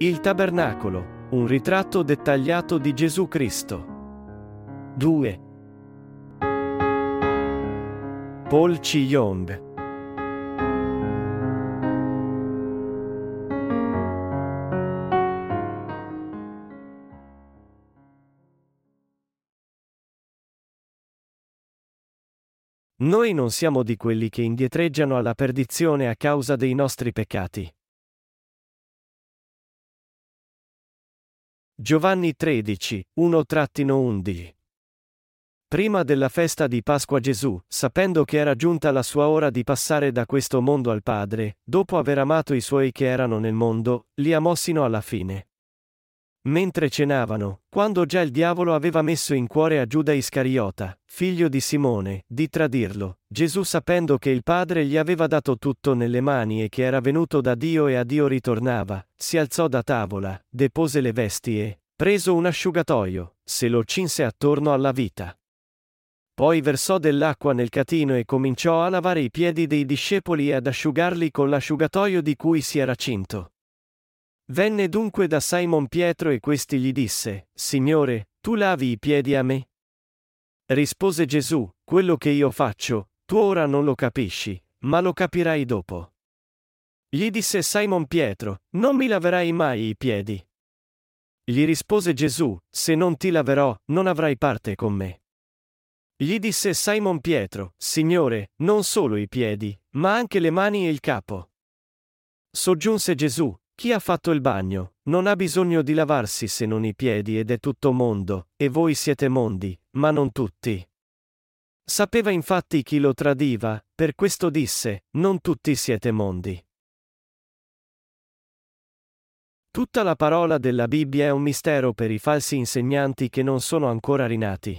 Il tabernacolo, un ritratto dettagliato di Gesù Cristo. 2. Paul Chi-yong Noi non siamo di quelli che indietreggiano alla perdizione a causa dei nostri peccati. Giovanni 13, 1-11 Prima della festa di Pasqua Gesù, sapendo che era giunta la sua ora di passare da questo mondo al Padre, dopo aver amato i suoi che erano nel mondo, li amò sino alla fine. Mentre cenavano, quando già il diavolo aveva messo in cuore a Giuda Iscariota, figlio di Simone, di tradirlo, Gesù sapendo che il Padre gli aveva dato tutto nelle mani e che era venuto da Dio e a Dio ritornava, si alzò da tavola, depose le vesti e, preso un asciugatoio, se lo cinse attorno alla vita. Poi versò dell'acqua nel catino e cominciò a lavare i piedi dei discepoli e ad asciugarli con l'asciugatoio di cui si era cinto. Venne dunque da Simon Pietro e questi gli disse, Signore, tu lavi i piedi a me? Rispose Gesù, quello che io faccio, tu ora non lo capisci, ma lo capirai dopo. Gli disse Simon Pietro, non mi laverai mai i piedi. Gli rispose Gesù, se non ti laverò, non avrai parte con me. Gli disse Simon Pietro, Signore, non solo i piedi, ma anche le mani e il capo. Soggiunse Gesù, chi ha fatto il bagno, non ha bisogno di lavarsi se non i piedi ed è tutto mondo, e voi siete mondi, ma non tutti. Sapeva infatti chi lo tradiva, per questo disse, non tutti siete mondi. Tutta la parola della Bibbia è un mistero per i falsi insegnanti che non sono ancora rinati.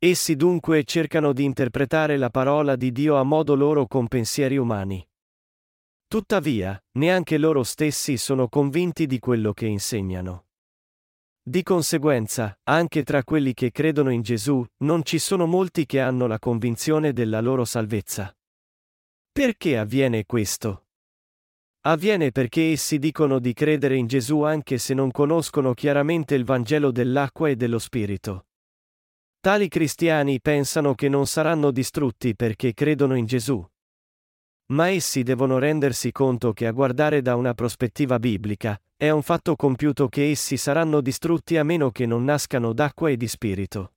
Essi dunque cercano di interpretare la parola di Dio a modo loro con pensieri umani. Tuttavia, neanche loro stessi sono convinti di quello che insegnano. Di conseguenza, anche tra quelli che credono in Gesù, non ci sono molti che hanno la convinzione della loro salvezza. Perché avviene questo? Avviene perché essi dicono di credere in Gesù anche se non conoscono chiaramente il Vangelo dell'acqua e dello Spirito. Tali cristiani pensano che non saranno distrutti perché credono in Gesù, ma essi devono rendersi conto che a guardare da una prospettiva biblica, è un fatto compiuto che essi saranno distrutti a meno che non nascano d'acqua e di spirito.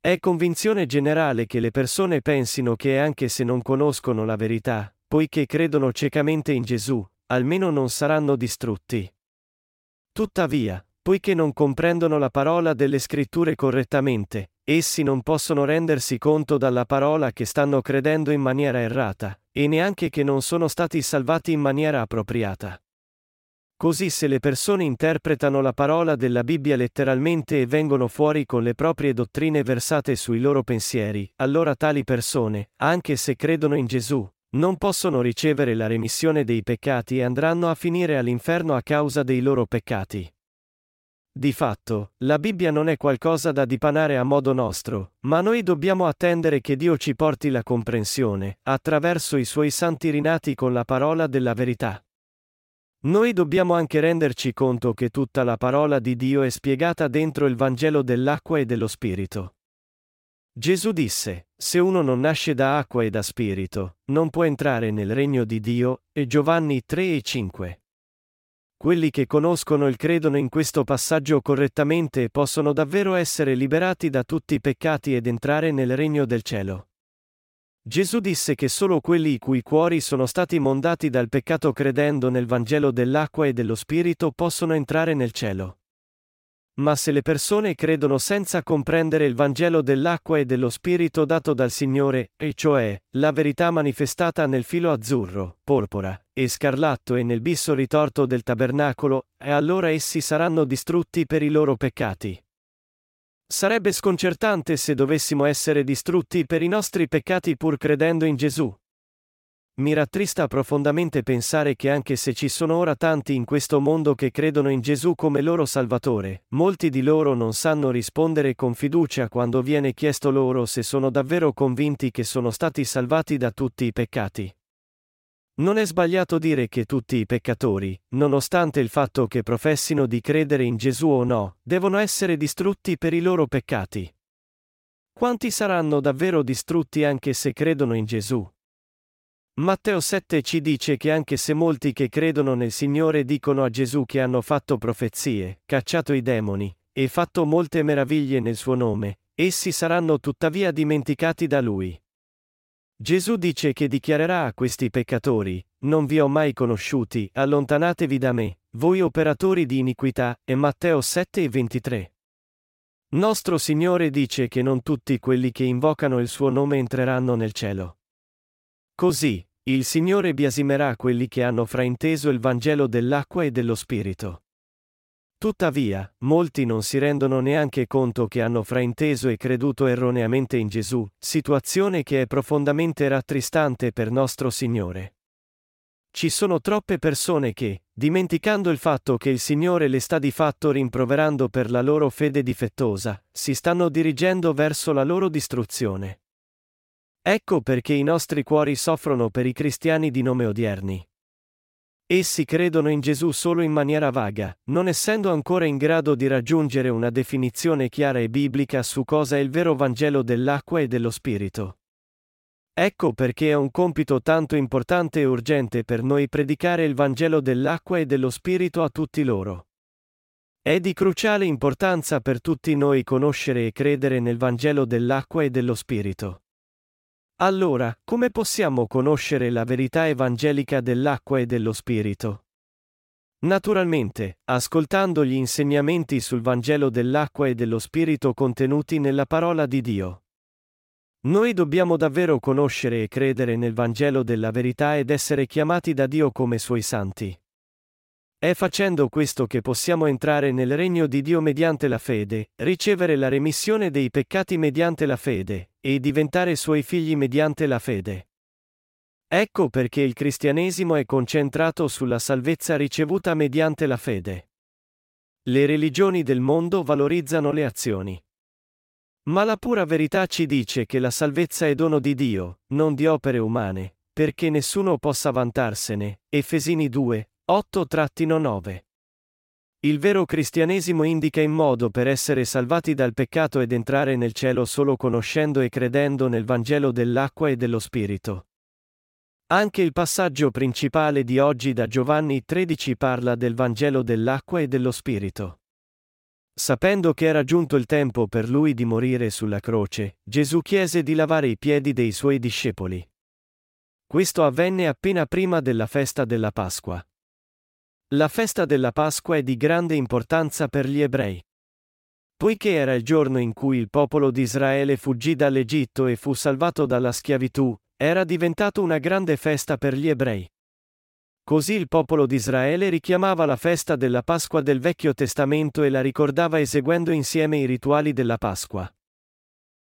È convinzione generale che le persone pensino che anche se non conoscono la verità, poiché credono ciecamente in Gesù, almeno non saranno distrutti. Tuttavia, poiché non comprendono la parola delle scritture correttamente, essi non possono rendersi conto dalla parola che stanno credendo in maniera errata, e neanche che non sono stati salvati in maniera appropriata. Così se le persone interpretano la parola della Bibbia letteralmente e vengono fuori con le proprie dottrine versate sui loro pensieri, allora tali persone, anche se credono in Gesù, non possono ricevere la remissione dei peccati e andranno a finire all'inferno a causa dei loro peccati. Di fatto, la Bibbia non è qualcosa da dipanare a modo nostro, ma noi dobbiamo attendere che Dio ci porti la comprensione, attraverso i suoi santi rinati con la parola della verità. Noi dobbiamo anche renderci conto che tutta la parola di Dio è spiegata dentro il Vangelo dell'acqua e dello Spirito. Gesù disse, se uno non nasce da acqua e da Spirito, non può entrare nel regno di Dio, e Giovanni 3 e 5. Quelli che conoscono e credono in questo passaggio correttamente possono davvero essere liberati da tutti i peccati ed entrare nel regno del cielo. Gesù disse che solo quelli i cui cuori sono stati mondati dal peccato credendo nel Vangelo dell'acqua e dello Spirito possono entrare nel cielo. Ma se le persone credono senza comprendere il Vangelo dell'acqua e dello Spirito dato dal Signore, e cioè, la verità manifestata nel filo azzurro, porpora, e scarlatto e nel bisso ritorto del tabernacolo, e allora essi saranno distrutti per i loro peccati. Sarebbe sconcertante se dovessimo essere distrutti per i nostri peccati pur credendo in Gesù. Mi rattrista profondamente pensare che anche se ci sono ora tanti in questo mondo che credono in Gesù come loro Salvatore, molti di loro non sanno rispondere con fiducia quando viene chiesto loro se sono davvero convinti che sono stati salvati da tutti i peccati. Non è sbagliato dire che tutti i peccatori, nonostante il fatto che professino di credere in Gesù o no, devono essere distrutti per i loro peccati. Quanti saranno davvero distrutti anche se credono in Gesù? Matteo 7 ci dice che anche se molti che credono nel Signore dicono a Gesù che hanno fatto profezie, cacciato i demoni, e fatto molte meraviglie nel suo nome, essi saranno tuttavia dimenticati da lui. Gesù dice che dichiarerà a questi peccatori, non vi ho mai conosciuti, allontanatevi da me, voi operatori di iniquità, e Matteo 7 e 23. Nostro Signore dice che non tutti quelli che invocano il suo nome entreranno nel cielo. Così, il Signore biasimerà quelli che hanno frainteso il Vangelo dell'acqua e dello Spirito. Tuttavia, molti non si rendono neanche conto che hanno frainteso e creduto erroneamente in Gesù, situazione che è profondamente rattristante per nostro Signore. Ci sono troppe persone che, dimenticando il fatto che il Signore le sta di fatto rimproverando per la loro fede difettosa, si stanno dirigendo verso la loro distruzione. Ecco perché i nostri cuori soffrono per i cristiani di nome odierni. Essi credono in Gesù solo in maniera vaga, non essendo ancora in grado di raggiungere una definizione chiara e biblica su cosa è il vero Vangelo dell'acqua e dello Spirito. Ecco perché è un compito tanto importante e urgente per noi predicare il Vangelo dell'acqua e dello Spirito a tutti loro. È di cruciale importanza per tutti noi conoscere e credere nel Vangelo dell'acqua e dello Spirito. Allora, come possiamo conoscere la verità evangelica dell'acqua e dello Spirito? Naturalmente, ascoltando gli insegnamenti sul Vangelo dell'acqua e dello Spirito contenuti nella parola di Dio. Noi dobbiamo davvero conoscere e credere nel Vangelo della verità ed essere chiamati da Dio come suoi santi. È facendo questo che possiamo entrare nel regno di Dio mediante la fede, ricevere la remissione dei peccati mediante la fede, e diventare suoi figli mediante la fede. Ecco perché il cristianesimo è concentrato sulla salvezza ricevuta mediante la fede. Le religioni del mondo valorizzano le azioni. Ma la pura verità ci dice che la salvezza è dono di Dio, non di opere umane, perché nessuno possa vantarsene. Efesini 2, 8-9. Il vero cristianesimo indica in modo per essere salvati dal peccato ed entrare nel cielo solo conoscendo e credendo nel Vangelo dell'acqua e dello Spirito. Anche il passaggio principale di oggi da Giovanni 13 parla del Vangelo dell'acqua e dello Spirito. Sapendo che era giunto il tempo per lui di morire sulla croce, Gesù chiese di lavare i piedi dei suoi discepoli. Questo avvenne appena prima della festa della Pasqua. La festa della Pasqua è di grande importanza per gli ebrei. Poiché era il giorno in cui il popolo di Israele fuggì dall'Egitto e fu salvato dalla schiavitù, era diventato una grande festa per gli ebrei. Così il popolo di Israele richiamava la festa della Pasqua del Vecchio Testamento e la ricordava eseguendo insieme i rituali della Pasqua.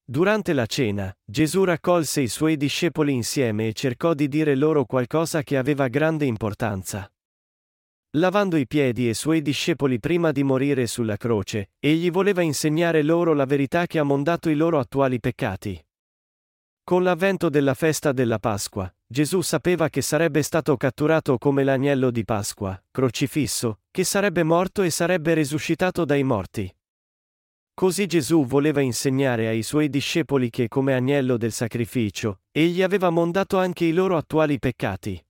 Durante la cena, Gesù raccolse i suoi discepoli insieme e cercò di dire loro qualcosa che aveva grande importanza. Lavando i piedi ai suoi discepoli prima di morire sulla croce, egli voleva insegnare loro la verità che ha mondato i loro attuali peccati. Con l'avvento della festa della Pasqua, Gesù sapeva che sarebbe stato catturato come l'agnello di Pasqua, crocifisso, che sarebbe morto e sarebbe risuscitato dai morti. Così Gesù voleva insegnare ai suoi discepoli che come agnello del sacrificio, egli aveva mondato anche i loro attuali peccati.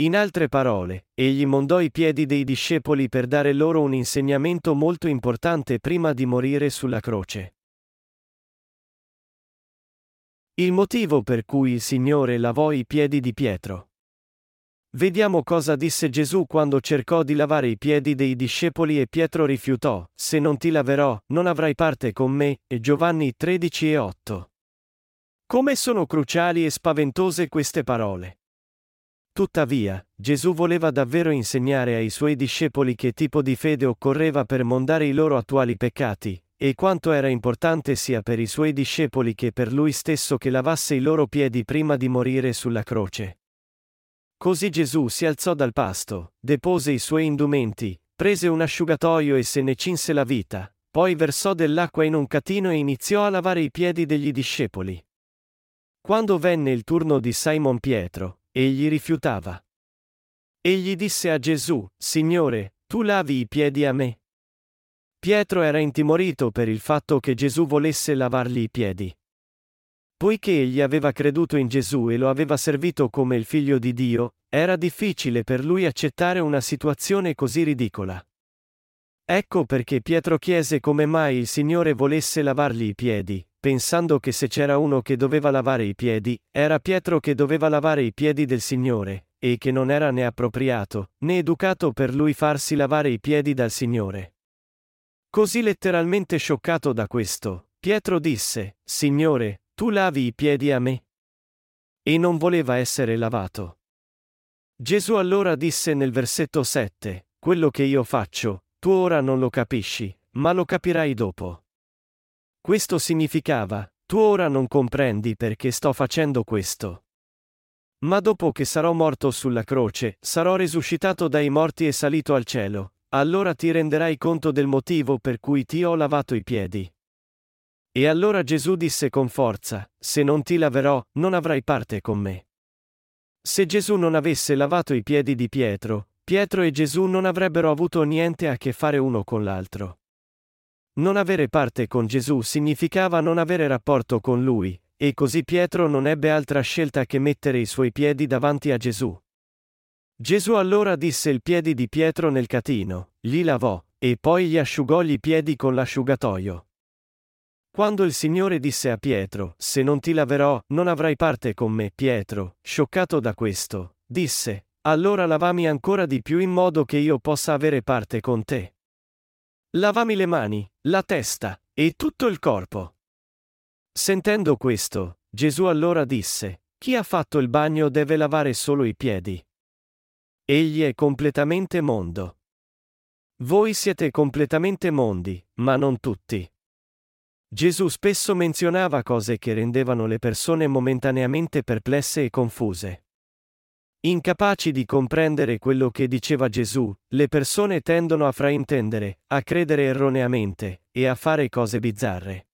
In altre parole, egli mondò i piedi dei discepoli per dare loro un insegnamento molto importante prima di morire sulla croce. Il motivo per cui il Signore lavò i piedi di Pietro. Vediamo cosa disse Gesù quando cercò di lavare i piedi dei discepoli e Pietro rifiutò, se non ti laverò, non avrai parte con me, e Giovanni 13 e 8. Come sono cruciali e spaventose queste parole. Tuttavia, Gesù voleva davvero insegnare ai suoi discepoli che tipo di fede occorreva per mondare i loro attuali peccati, e quanto era importante sia per i suoi discepoli che per lui stesso che lavasse i loro piedi prima di morire sulla croce. Così Gesù si alzò dal pasto, depose i suoi indumenti, prese un asciugatoio e se ne cinse la vita, poi versò dell'acqua in un catino e iniziò a lavare i piedi degli discepoli. Quando venne il turno di Simon Pietro, egli rifiutava. Egli disse a Gesù, Signore, tu lavi i piedi a me. Pietro era intimorito per il fatto che Gesù volesse lavargli i piedi. Poiché egli aveva creduto in Gesù e lo aveva servito come il figlio di Dio, era difficile per lui accettare una situazione così ridicola. Ecco perché Pietro chiese come mai il Signore volesse lavargli i piedi, pensando che se c'era uno che doveva lavare i piedi, era Pietro che doveva lavare i piedi del Signore, e che non era né appropriato, né educato per lui farsi lavare i piedi dal Signore. Così letteralmente scioccato da questo, Pietro disse, Signore, tu lavi i piedi a me? E non voleva essere lavato. Gesù allora disse nel versetto 7, Quello che io faccio, tu ora non lo capisci, ma lo capirai dopo. Questo significava, tu ora non comprendi perché sto facendo questo. Ma dopo che sarò morto sulla croce, sarò risuscitato dai morti e salito al cielo, allora ti renderai conto del motivo per cui ti ho lavato i piedi. E allora Gesù disse con forza, se non ti laverò, non avrai parte con me. Se Gesù non avesse lavato i piedi di Pietro, Pietro e Gesù non avrebbero avuto niente a che fare uno con l'altro. Non avere parte con Gesù significava non avere rapporto con lui, e così Pietro non ebbe altra scelta che mettere i suoi piedi davanti a Gesù. Gesù allora disse il piedi di Pietro nel catino, gli lavò, e poi gli asciugò i piedi con l'asciugatoio. Quando il Signore disse a Pietro, Se non ti laverò, non avrai parte con me, Pietro, scioccato da questo, disse, allora lavami ancora di più in modo che io possa avere parte con te. Lavami le mani, la testa, e tutto il corpo. Sentendo questo, Gesù allora disse, Chi ha fatto il bagno deve lavare solo i piedi. Egli è completamente mondo. Voi siete completamente mondi, ma non tutti. Gesù spesso menzionava cose che rendevano le persone momentaneamente perplesse e confuse. Incapaci di comprendere quello che diceva Gesù, le persone tendono a fraintendere, a credere erroneamente, e a fare cose bizzarre.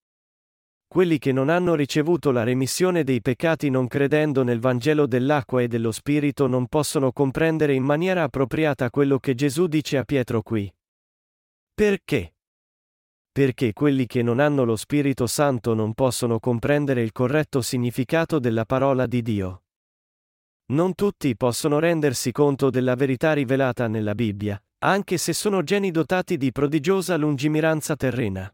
Quelli che non hanno ricevuto la remissione dei peccati non credendo nel Vangelo dell'acqua e dello Spirito non possono comprendere in maniera appropriata quello che Gesù dice a Pietro qui. Perché? Perché quelli che non hanno lo Spirito Santo non possono comprendere il corretto significato della parola di Dio. Non tutti possono rendersi conto della verità rivelata nella Bibbia, anche se sono geni dotati di prodigiosa lungimiranza terrena.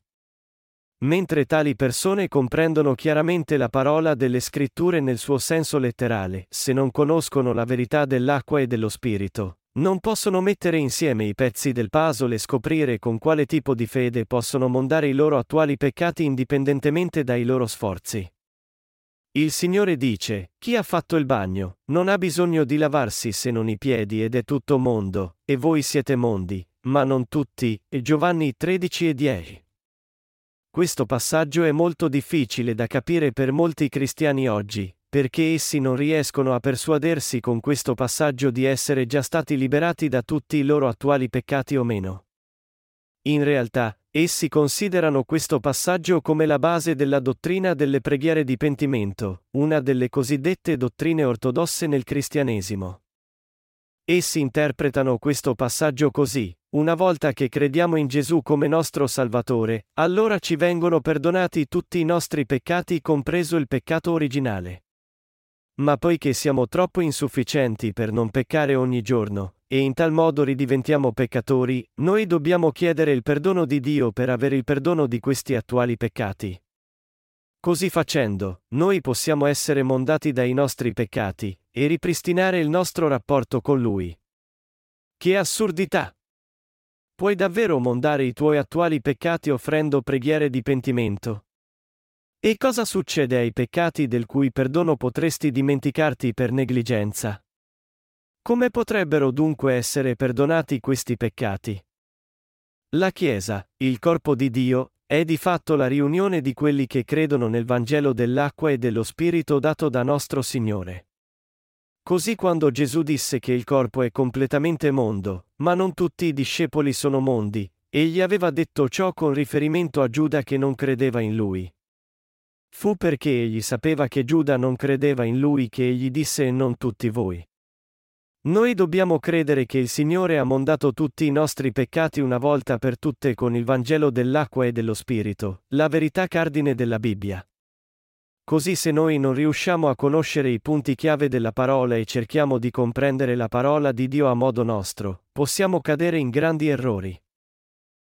Mentre tali persone comprendono chiaramente la parola delle scritture nel suo senso letterale, se non conoscono la verità dell'acqua e dello spirito, non possono mettere insieme i pezzi del puzzle e scoprire con quale tipo di fede possono mondare i loro attuali peccati indipendentemente dai loro sforzi. Il Signore dice, chi ha fatto il bagno, non ha bisogno di lavarsi se non i piedi ed è tutto mondo, e voi siete mondi, ma non tutti, e Giovanni 13 e 10. Questo passaggio è molto difficile da capire per molti cristiani oggi, perché essi non riescono a persuadersi con questo passaggio di essere già stati liberati da tutti i loro attuali peccati o meno. In realtà, Essi considerano questo passaggio come la base della dottrina delle preghiere di pentimento, una delle cosiddette dottrine ortodosse nel cristianesimo. Essi interpretano questo passaggio così, una volta che crediamo in Gesù come nostro Salvatore, allora ci vengono perdonati tutti i nostri peccati compreso il peccato originale. Ma poiché siamo troppo insufficienti per non peccare ogni giorno, e in tal modo ridiventiamo peccatori, noi dobbiamo chiedere il perdono di Dio per avere il perdono di questi attuali peccati. Così facendo, noi possiamo essere mondati dai nostri peccati, e ripristinare il nostro rapporto con Lui. Che assurdità! Puoi davvero mondare i tuoi attuali peccati offrendo preghiere di pentimento? E cosa succede ai peccati del cui perdono potresti dimenticarti per negligenza? Come potrebbero dunque essere perdonati questi peccati? La Chiesa, il corpo di Dio, è di fatto la riunione di quelli che credono nel Vangelo dell'acqua e dello Spirito dato da nostro Signore. Così quando Gesù disse che il corpo è completamente mondo, ma non tutti i discepoli sono mondi, egli aveva detto ciò con riferimento a Giuda che non credeva in lui. Fu perché egli sapeva che Giuda non credeva in lui che egli disse non tutti voi. Noi dobbiamo credere che il Signore ha mondato tutti i nostri peccati una volta per tutte con il Vangelo dell'acqua e dello Spirito, la verità cardine della Bibbia. Così se noi non riusciamo a conoscere i punti chiave della parola e cerchiamo di comprendere la parola di Dio a modo nostro, possiamo cadere in grandi errori.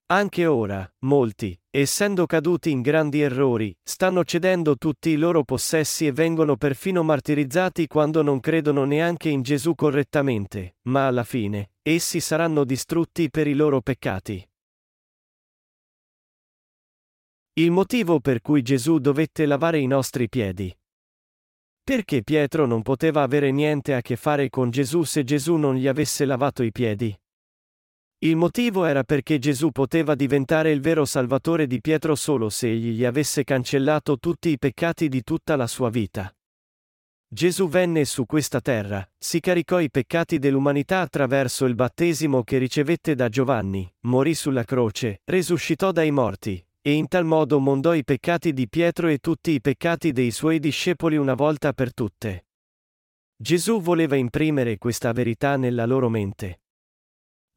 Anche ora, molti, essendo caduti in grandi errori, stanno cedendo tutti i loro possessi e vengono perfino martirizzati quando non credono neanche in Gesù correttamente, ma alla fine, essi saranno distrutti per i loro peccati. Il motivo per cui Gesù dovette lavare i nostri piedi. Perché Pietro non poteva avere niente a che fare con Gesù se Gesù non gli avesse lavato i piedi? Il motivo era perché Gesù poteva diventare il vero Salvatore di Pietro solo se egli gli avesse cancellato tutti i peccati di tutta la sua vita. Gesù venne su questa terra, si caricò i peccati dell'umanità attraverso il battesimo che ricevette da Giovanni, morì sulla croce, resuscitò dai morti, e in tal modo mondò i peccati di Pietro e tutti i peccati dei suoi discepoli una volta per tutte. Gesù voleva imprimere questa verità nella loro mente.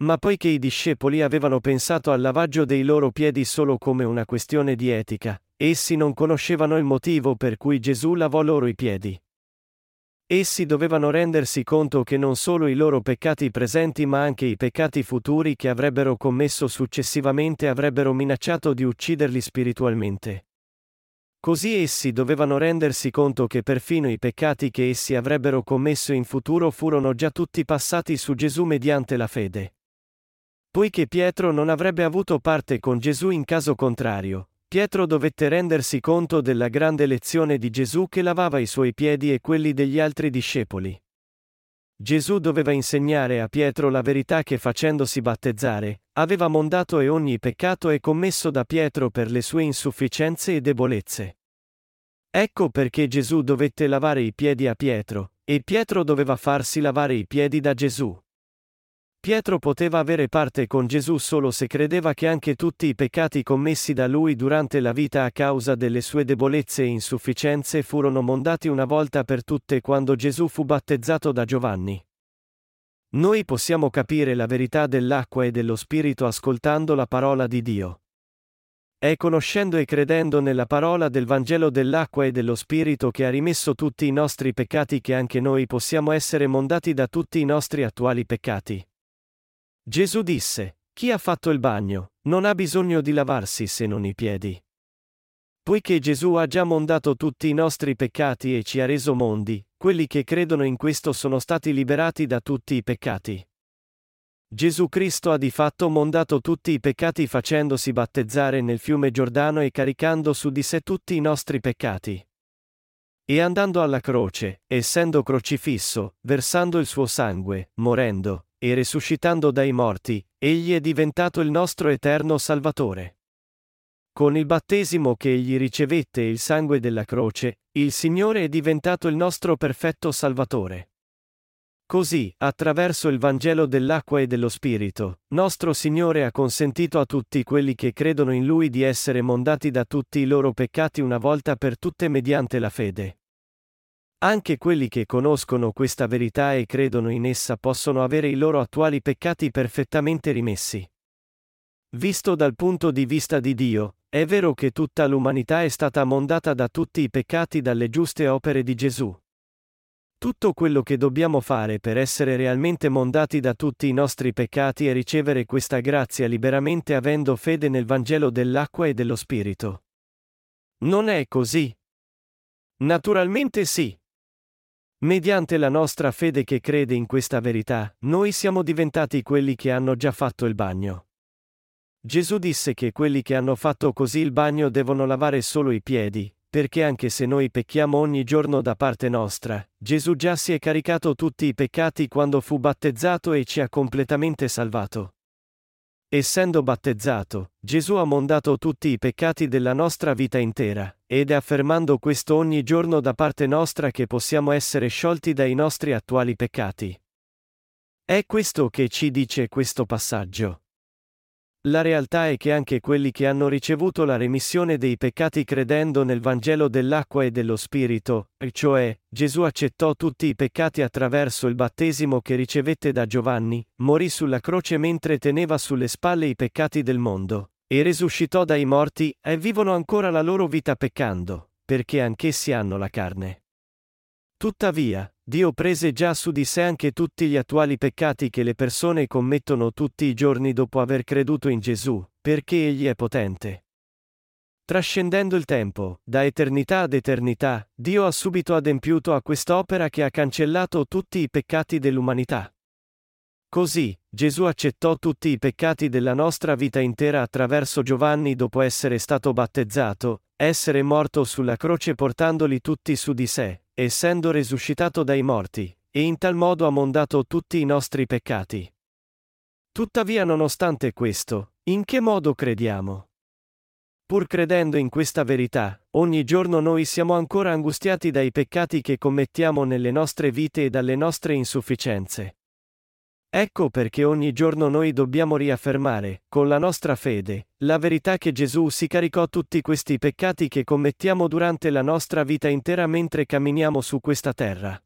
Ma poiché i discepoli avevano pensato al lavaggio dei loro piedi solo come una questione di etica, essi non conoscevano il motivo per cui Gesù lavò loro i piedi. Essi dovevano rendersi conto che non solo i loro peccati presenti ma anche i peccati futuri che avrebbero commesso successivamente avrebbero minacciato di ucciderli spiritualmente. Così essi dovevano rendersi conto che perfino i peccati che essi avrebbero commesso in futuro furono già tutti passati su Gesù mediante la fede. Poiché Pietro non avrebbe avuto parte con Gesù in caso contrario, Pietro dovette rendersi conto della grande lezione di Gesù che lavava i suoi piedi e quelli degli altri discepoli. Gesù doveva insegnare a Pietro la verità che facendosi battezzare, aveva mondato e ogni peccato è commesso da Pietro per le sue insufficienze e debolezze. Ecco perché Gesù dovette lavare i piedi a Pietro, e Pietro doveva farsi lavare i piedi da Gesù. Pietro poteva avere parte con Gesù solo se credeva che anche tutti i peccati commessi da lui durante la vita a causa delle sue debolezze e insufficienze furono mondati una volta per tutte quando Gesù fu battezzato da Giovanni. Noi possiamo capire la verità dell'acqua e dello Spirito ascoltando la parola di Dio. È conoscendo e credendo nella parola del Vangelo dell'acqua e dello Spirito che ha rimesso tutti i nostri peccati che anche noi possiamo essere mondati da tutti i nostri attuali peccati. Gesù disse, Chi ha fatto il bagno, non ha bisogno di lavarsi se non i piedi. Poiché Gesù ha già mondato tutti i nostri peccati e ci ha reso mondi, quelli che credono in questo sono stati liberati da tutti i peccati. Gesù Cristo ha di fatto mondato tutti i peccati facendosi battezzare nel fiume Giordano e caricando su di sé tutti i nostri peccati. E andando alla croce, essendo crocifisso, versando il suo sangue, morendo, e risuscitando dai morti, egli è diventato il nostro eterno Salvatore. Con il battesimo che egli ricevette e il sangue della croce, il Signore è diventato il nostro perfetto Salvatore. Così, attraverso il Vangelo dell'acqua e dello Spirito, nostro Signore ha consentito a tutti quelli che credono in Lui di essere mondati da tutti i loro peccati una volta per tutte mediante la fede. Anche quelli che conoscono questa verità e credono in essa possono avere i loro attuali peccati perfettamente rimessi. Visto dal punto di vista di Dio, è vero che tutta l'umanità è stata mondata da tutti i peccati dalle giuste opere di Gesù. Tutto quello che dobbiamo fare per essere realmente mondati da tutti i nostri peccati è ricevere questa grazia liberamente avendo fede nel Vangelo dell'acqua e dello Spirito. Non è così? Naturalmente sì. Mediante la nostra fede che crede in questa verità, noi siamo diventati quelli che hanno già fatto il bagno. Gesù disse che quelli che hanno fatto così il bagno devono lavare solo i piedi, perché anche se noi pecchiamo ogni giorno da parte nostra, Gesù già si è caricato tutti i peccati quando fu battezzato e ci ha completamente salvato. Essendo battezzato, Gesù ha mondato tutti i peccati della nostra vita intera, ed è affermando questo ogni giorno da parte nostra che possiamo essere sciolti dai nostri attuali peccati. È questo che ci dice questo passaggio. La realtà è che anche quelli che hanno ricevuto la remissione dei peccati credendo nel Vangelo dell'acqua e dello Spirito, cioè, Gesù accettò tutti i peccati attraverso il battesimo che ricevette da Giovanni, morì sulla croce mentre teneva sulle spalle i peccati del mondo, e risuscitò dai morti, e vivono ancora la loro vita peccando, perché anch'essi hanno la carne. Tuttavia, Dio prese già su di sé anche tutti gli attuali peccati che le persone commettono tutti i giorni dopo aver creduto in Gesù, perché Egli è potente. Trascendendo il tempo, da eternità ad eternità, Dio ha subito adempiuto a quest'opera che ha cancellato tutti i peccati dell'umanità. Così, Gesù accettò tutti i peccati della nostra vita intera attraverso Giovanni dopo essere stato battezzato, essere morto sulla croce portandoli tutti su di sé, essendo risuscitato dai morti, e in tal modo ha mondato tutti i nostri peccati. Tuttavia nonostante questo, in che modo crediamo? Pur credendo in questa verità, ogni giorno noi siamo ancora angustiati dai peccati che commettiamo nelle nostre vite e dalle nostre insufficienze. Ecco perché ogni giorno noi dobbiamo riaffermare, con la nostra fede, la verità che Gesù si caricò tutti questi peccati che commettiamo durante la nostra vita intera mentre camminiamo su questa terra.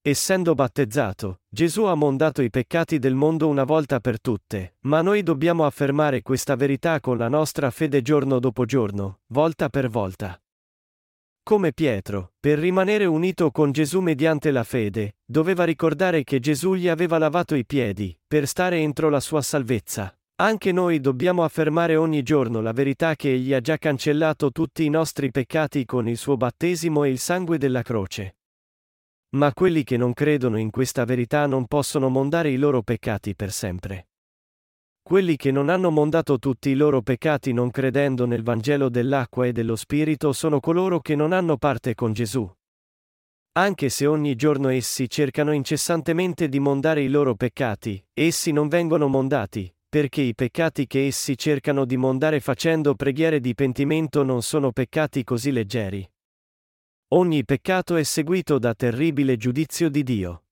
Essendo battezzato, Gesù ha mondato i peccati del mondo una volta per tutte, ma noi dobbiamo affermare questa verità con la nostra fede giorno dopo giorno, volta per volta. Come Pietro, per rimanere unito con Gesù mediante la fede, doveva ricordare che Gesù gli aveva lavato i piedi, per stare entro la sua salvezza. Anche noi dobbiamo affermare ogni giorno la verità che Egli ha già cancellato tutti i nostri peccati con il suo battesimo e il sangue della croce. Ma quelli che non credono in questa verità non possono mondare i loro peccati per sempre. Quelli che non hanno mondato tutti i loro peccati non credendo nel Vangelo dell'acqua e dello Spirito sono coloro che non hanno parte con Gesù. Anche se ogni giorno essi cercano incessantemente di mondare i loro peccati, essi non vengono mondati, perché i peccati che essi cercano di mondare facendo preghiere di pentimento non sono peccati così leggeri. Ogni peccato è seguito da terribile giudizio di Dio.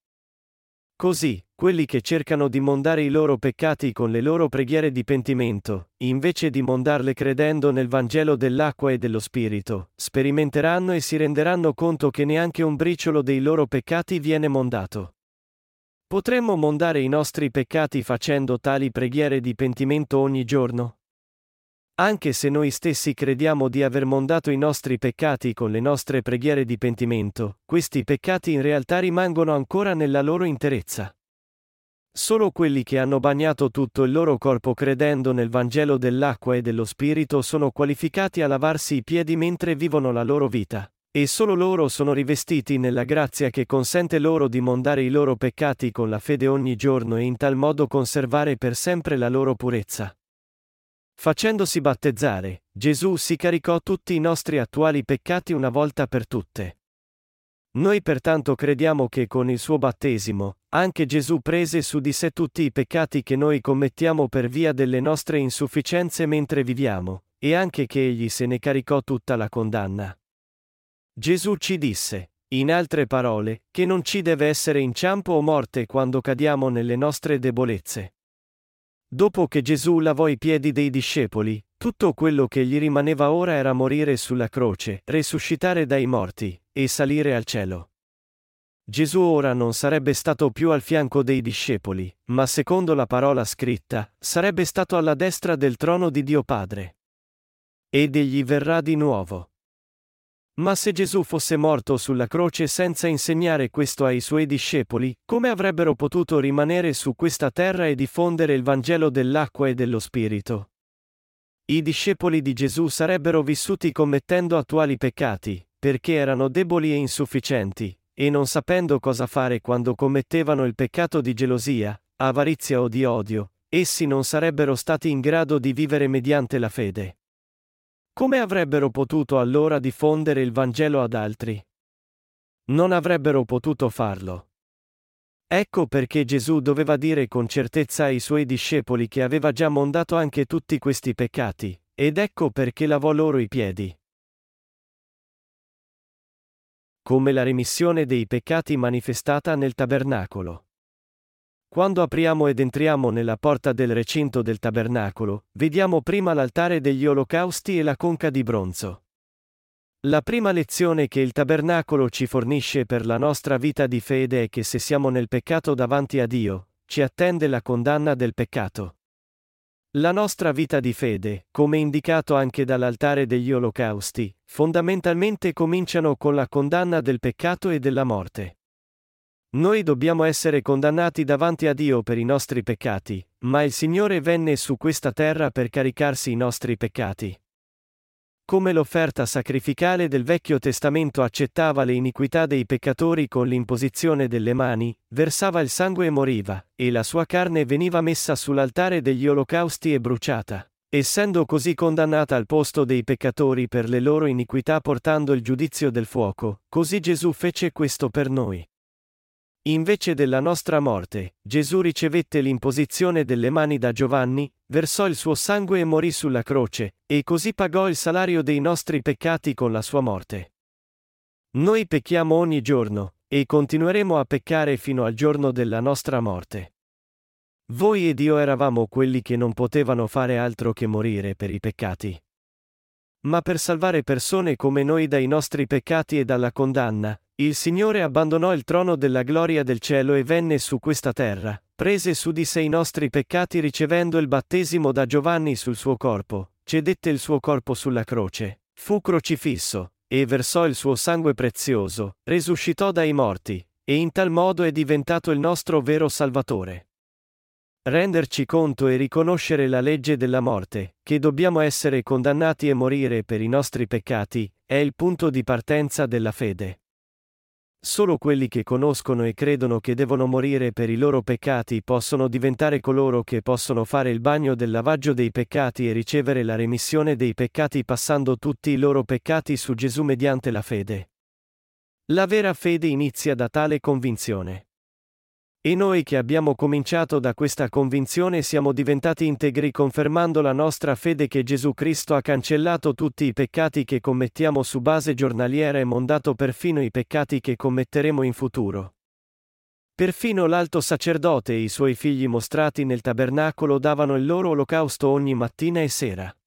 Così, quelli che cercano di mondare i loro peccati con le loro preghiere di pentimento, invece di mondarle credendo nel Vangelo dell'acqua e dello Spirito, sperimenteranno e si renderanno conto che neanche un briciolo dei loro peccati viene mondato. Potremmo mondare i nostri peccati facendo tali preghiere di pentimento ogni giorno? Anche se noi stessi crediamo di aver mondato i nostri peccati con le nostre preghiere di pentimento, questi peccati in realtà rimangono ancora nella loro interezza. Solo quelli che hanno bagnato tutto il loro corpo credendo nel Vangelo dell'acqua e dello Spirito sono qualificati a lavarsi i piedi mentre vivono la loro vita, e solo loro sono rivestiti nella grazia che consente loro di mondare i loro peccati con la fede ogni giorno e in tal modo conservare per sempre la loro purezza. Facendosi battezzare, Gesù si caricò tutti i nostri attuali peccati una volta per tutte. Noi pertanto crediamo che con il suo battesimo, anche Gesù prese su di sé tutti i peccati che noi commettiamo per via delle nostre insufficienze mentre viviamo, e anche che egli se ne caricò tutta la condanna. Gesù ci disse, in altre parole, che non ci deve essere inciampo o morte quando cadiamo nelle nostre debolezze. Dopo che Gesù lavò i piedi dei discepoli, tutto quello che gli rimaneva ora era morire sulla croce, resuscitare dai morti, e salire al cielo. Gesù ora non sarebbe stato più al fianco dei discepoli, ma secondo la parola scritta, sarebbe stato alla destra del trono di Dio Padre. Ed egli verrà di nuovo. Ma se Gesù fosse morto sulla croce senza insegnare questo ai suoi discepoli, come avrebbero potuto rimanere su questa terra e diffondere il Vangelo dell'acqua e dello Spirito? I discepoli di Gesù sarebbero vissuti commettendo attuali peccati, perché erano deboli e insufficienti, e non sapendo cosa fare quando commettevano il peccato di gelosia, avarizia o di odio, essi non sarebbero stati in grado di vivere mediante la fede. Come avrebbero potuto allora diffondere il Vangelo ad altri? Non avrebbero potuto farlo. Ecco perché Gesù doveva dire con certezza ai suoi discepoli che aveva già mondato anche tutti questi peccati, ed ecco perché lavò loro i piedi. Come la remissione dei peccati manifestata nel tabernacolo. quando apriamo ed entriamo nella porta del recinto del tabernacolo, vediamo prima l'altare degli olocausti e la conca di bronzo. La prima lezione che il tabernacolo ci fornisce per la nostra vita di fede è che se siamo nel peccato davanti a Dio, ci attende la condanna del peccato. La nostra vita di fede, come indicato anche dall'altare degli olocausti, fondamentalmente cominciano con la condanna del peccato e della morte. Noi dobbiamo essere condannati davanti a Dio per i nostri peccati, ma il Signore venne su questa terra per caricarsi i nostri peccati. Come l'offerta sacrificale del Vecchio Testamento accettava le iniquità dei peccatori con l'imposizione delle mani, versava il sangue e moriva, e la sua carne veniva messa sull'altare degli olocausti e bruciata. Essendo così condannata al posto dei peccatori per le loro iniquità portando il giudizio del fuoco, così Gesù fece questo per noi. Invece della nostra morte, Gesù ricevette l'imposizione delle mani da Giovanni, versò il suo sangue e morì sulla croce, e così pagò il salario dei nostri peccati con la sua morte. Noi pecchiamo ogni giorno, e continueremo a peccare fino al giorno della nostra morte. Voi ed io eravamo quelli che non potevano fare altro che morire per i peccati. Ma per salvare persone come noi dai nostri peccati e dalla condanna, il Signore abbandonò il trono della gloria del cielo e venne su questa terra, prese su di sé i nostri peccati ricevendo il battesimo da Giovanni sul suo corpo, cedette il suo corpo sulla croce, fu crocifisso, e versò il suo sangue prezioso, resuscitò dai morti, e in tal modo è diventato il nostro vero Salvatore. Renderci conto e riconoscere la legge della morte, che dobbiamo essere condannati e morire per i nostri peccati, è il punto di partenza della fede. Solo quelli che conoscono e credono che devono morire per i loro peccati possono diventare coloro che possono fare il bagno del lavaggio dei peccati e ricevere la remissione dei peccati passando tutti i loro peccati su Gesù mediante la fede. La vera fede inizia da tale convinzione. E noi che abbiamo cominciato da questa convinzione siamo diventati integri confermando la nostra fede che Gesù Cristo ha cancellato tutti i peccati che commettiamo su base giornaliera e mondato perfino i peccati che commetteremo in futuro. Perfino l'alto sacerdote e i suoi figli mostrati nel tabernacolo davano il loro olocausto ogni mattina e sera.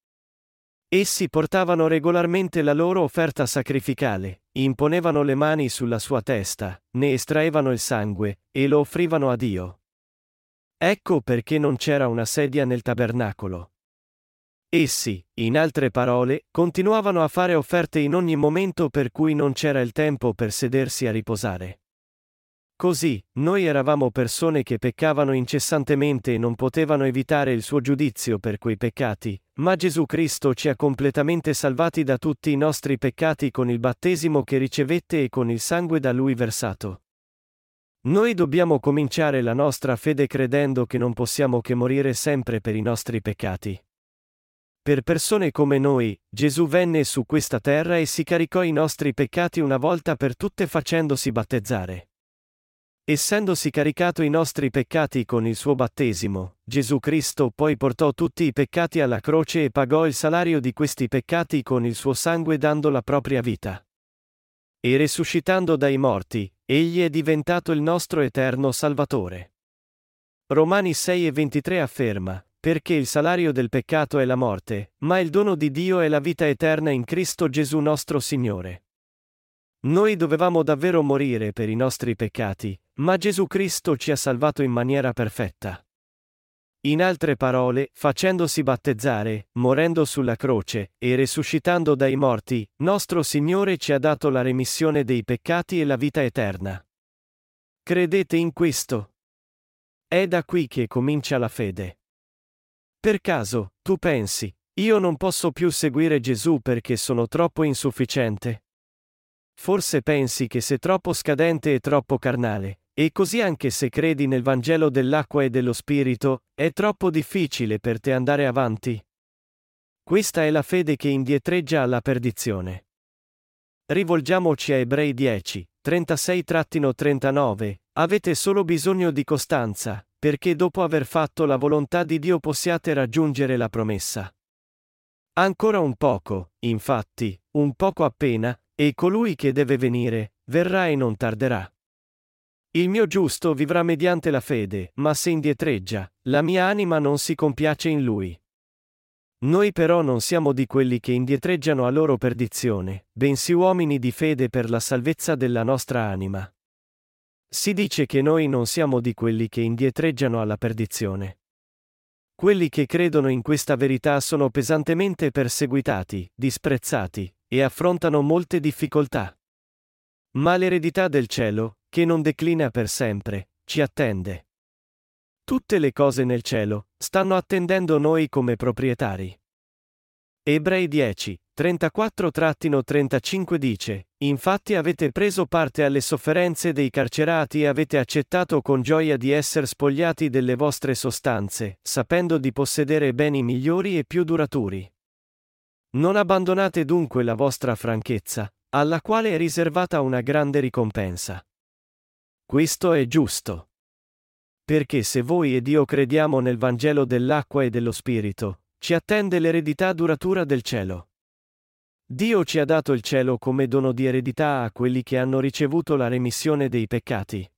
Essi portavano regolarmente la loro offerta sacrificale, imponevano le mani sulla sua testa, ne estraevano il sangue, e lo offrivano a Dio. Ecco perché non c'era una sedia nel tabernacolo. Essi, in altre parole, continuavano a fare offerte in ogni momento per cui non c'era il tempo per sedersi a riposare. Così, noi eravamo persone che peccavano incessantemente e non potevano evitare il suo giudizio per quei peccati, ma Gesù Cristo ci ha completamente salvati da tutti i nostri peccati con il battesimo che ricevette e con il sangue da lui versato. Noi dobbiamo cominciare la nostra fede credendo che non possiamo che morire sempre per i nostri peccati. Per persone come noi, Gesù venne su questa terra e si caricò i nostri peccati una volta per tutte facendosi battezzare. Essendosi caricato i nostri peccati con il suo battesimo, Gesù Cristo poi portò tutti i peccati alla croce e pagò il salario di questi peccati con il suo sangue dando la propria vita. E risuscitando dai morti, egli è diventato il nostro eterno Salvatore. Romani 6 e 23 afferma, perché il salario del peccato è la morte, ma il dono di Dio è la vita eterna in Cristo Gesù nostro Signore. Noi dovevamo davvero morire per i nostri peccati, ma Gesù Cristo ci ha salvato in maniera perfetta. In altre parole, facendosi battezzare, morendo sulla croce, e risuscitando dai morti, nostro Signore ci ha dato la remissione dei peccati e la vita eterna. Credete in questo? È da qui che comincia la fede. Per caso, tu pensi, io non posso più seguire Gesù perché sono troppo insufficiente? Forse pensi che sei troppo scadente e troppo carnale, e così anche se credi nel Vangelo dell'acqua e dello Spirito, è troppo difficile per te andare avanti. Questa è la fede che indietreggia alla perdizione. Rivolgiamoci a Ebrei 10, 36-39, avete solo bisogno di costanza, perché dopo aver fatto la volontà di Dio possiate raggiungere la promessa. Ancora un poco, infatti, un poco appena, e colui che deve venire, verrà e non tarderà. Il mio giusto vivrà mediante la fede, ma se indietreggia, la mia anima non si compiace in lui. Noi però non siamo di quelli che indietreggiano a loro perdizione, bensì uomini di fede per la salvezza della nostra anima. Si dice che noi non siamo di quelli che indietreggiano alla perdizione. Quelli che credono in questa verità sono pesantemente perseguitati, disprezzati, e affrontano molte difficoltà. Ma l'eredità del cielo, che non declina per sempre, ci attende. Tutte le cose nel cielo stanno attendendo noi come proprietari. Ebrei 10, 34-35 dice, Infatti avete preso parte alle sofferenze dei carcerati e avete accettato con gioia di essere spogliati delle vostre sostanze, sapendo di possedere beni migliori e più duraturi. Non abbandonate dunque la vostra franchezza, alla quale è riservata una grande ricompensa. Questo è giusto. Perché se voi ed io crediamo nel Vangelo dell'acqua e dello Spirito, ci attende l'eredità duratura del cielo. Dio ci ha dato il cielo come dono di eredità a quelli che hanno ricevuto la remissione dei peccati.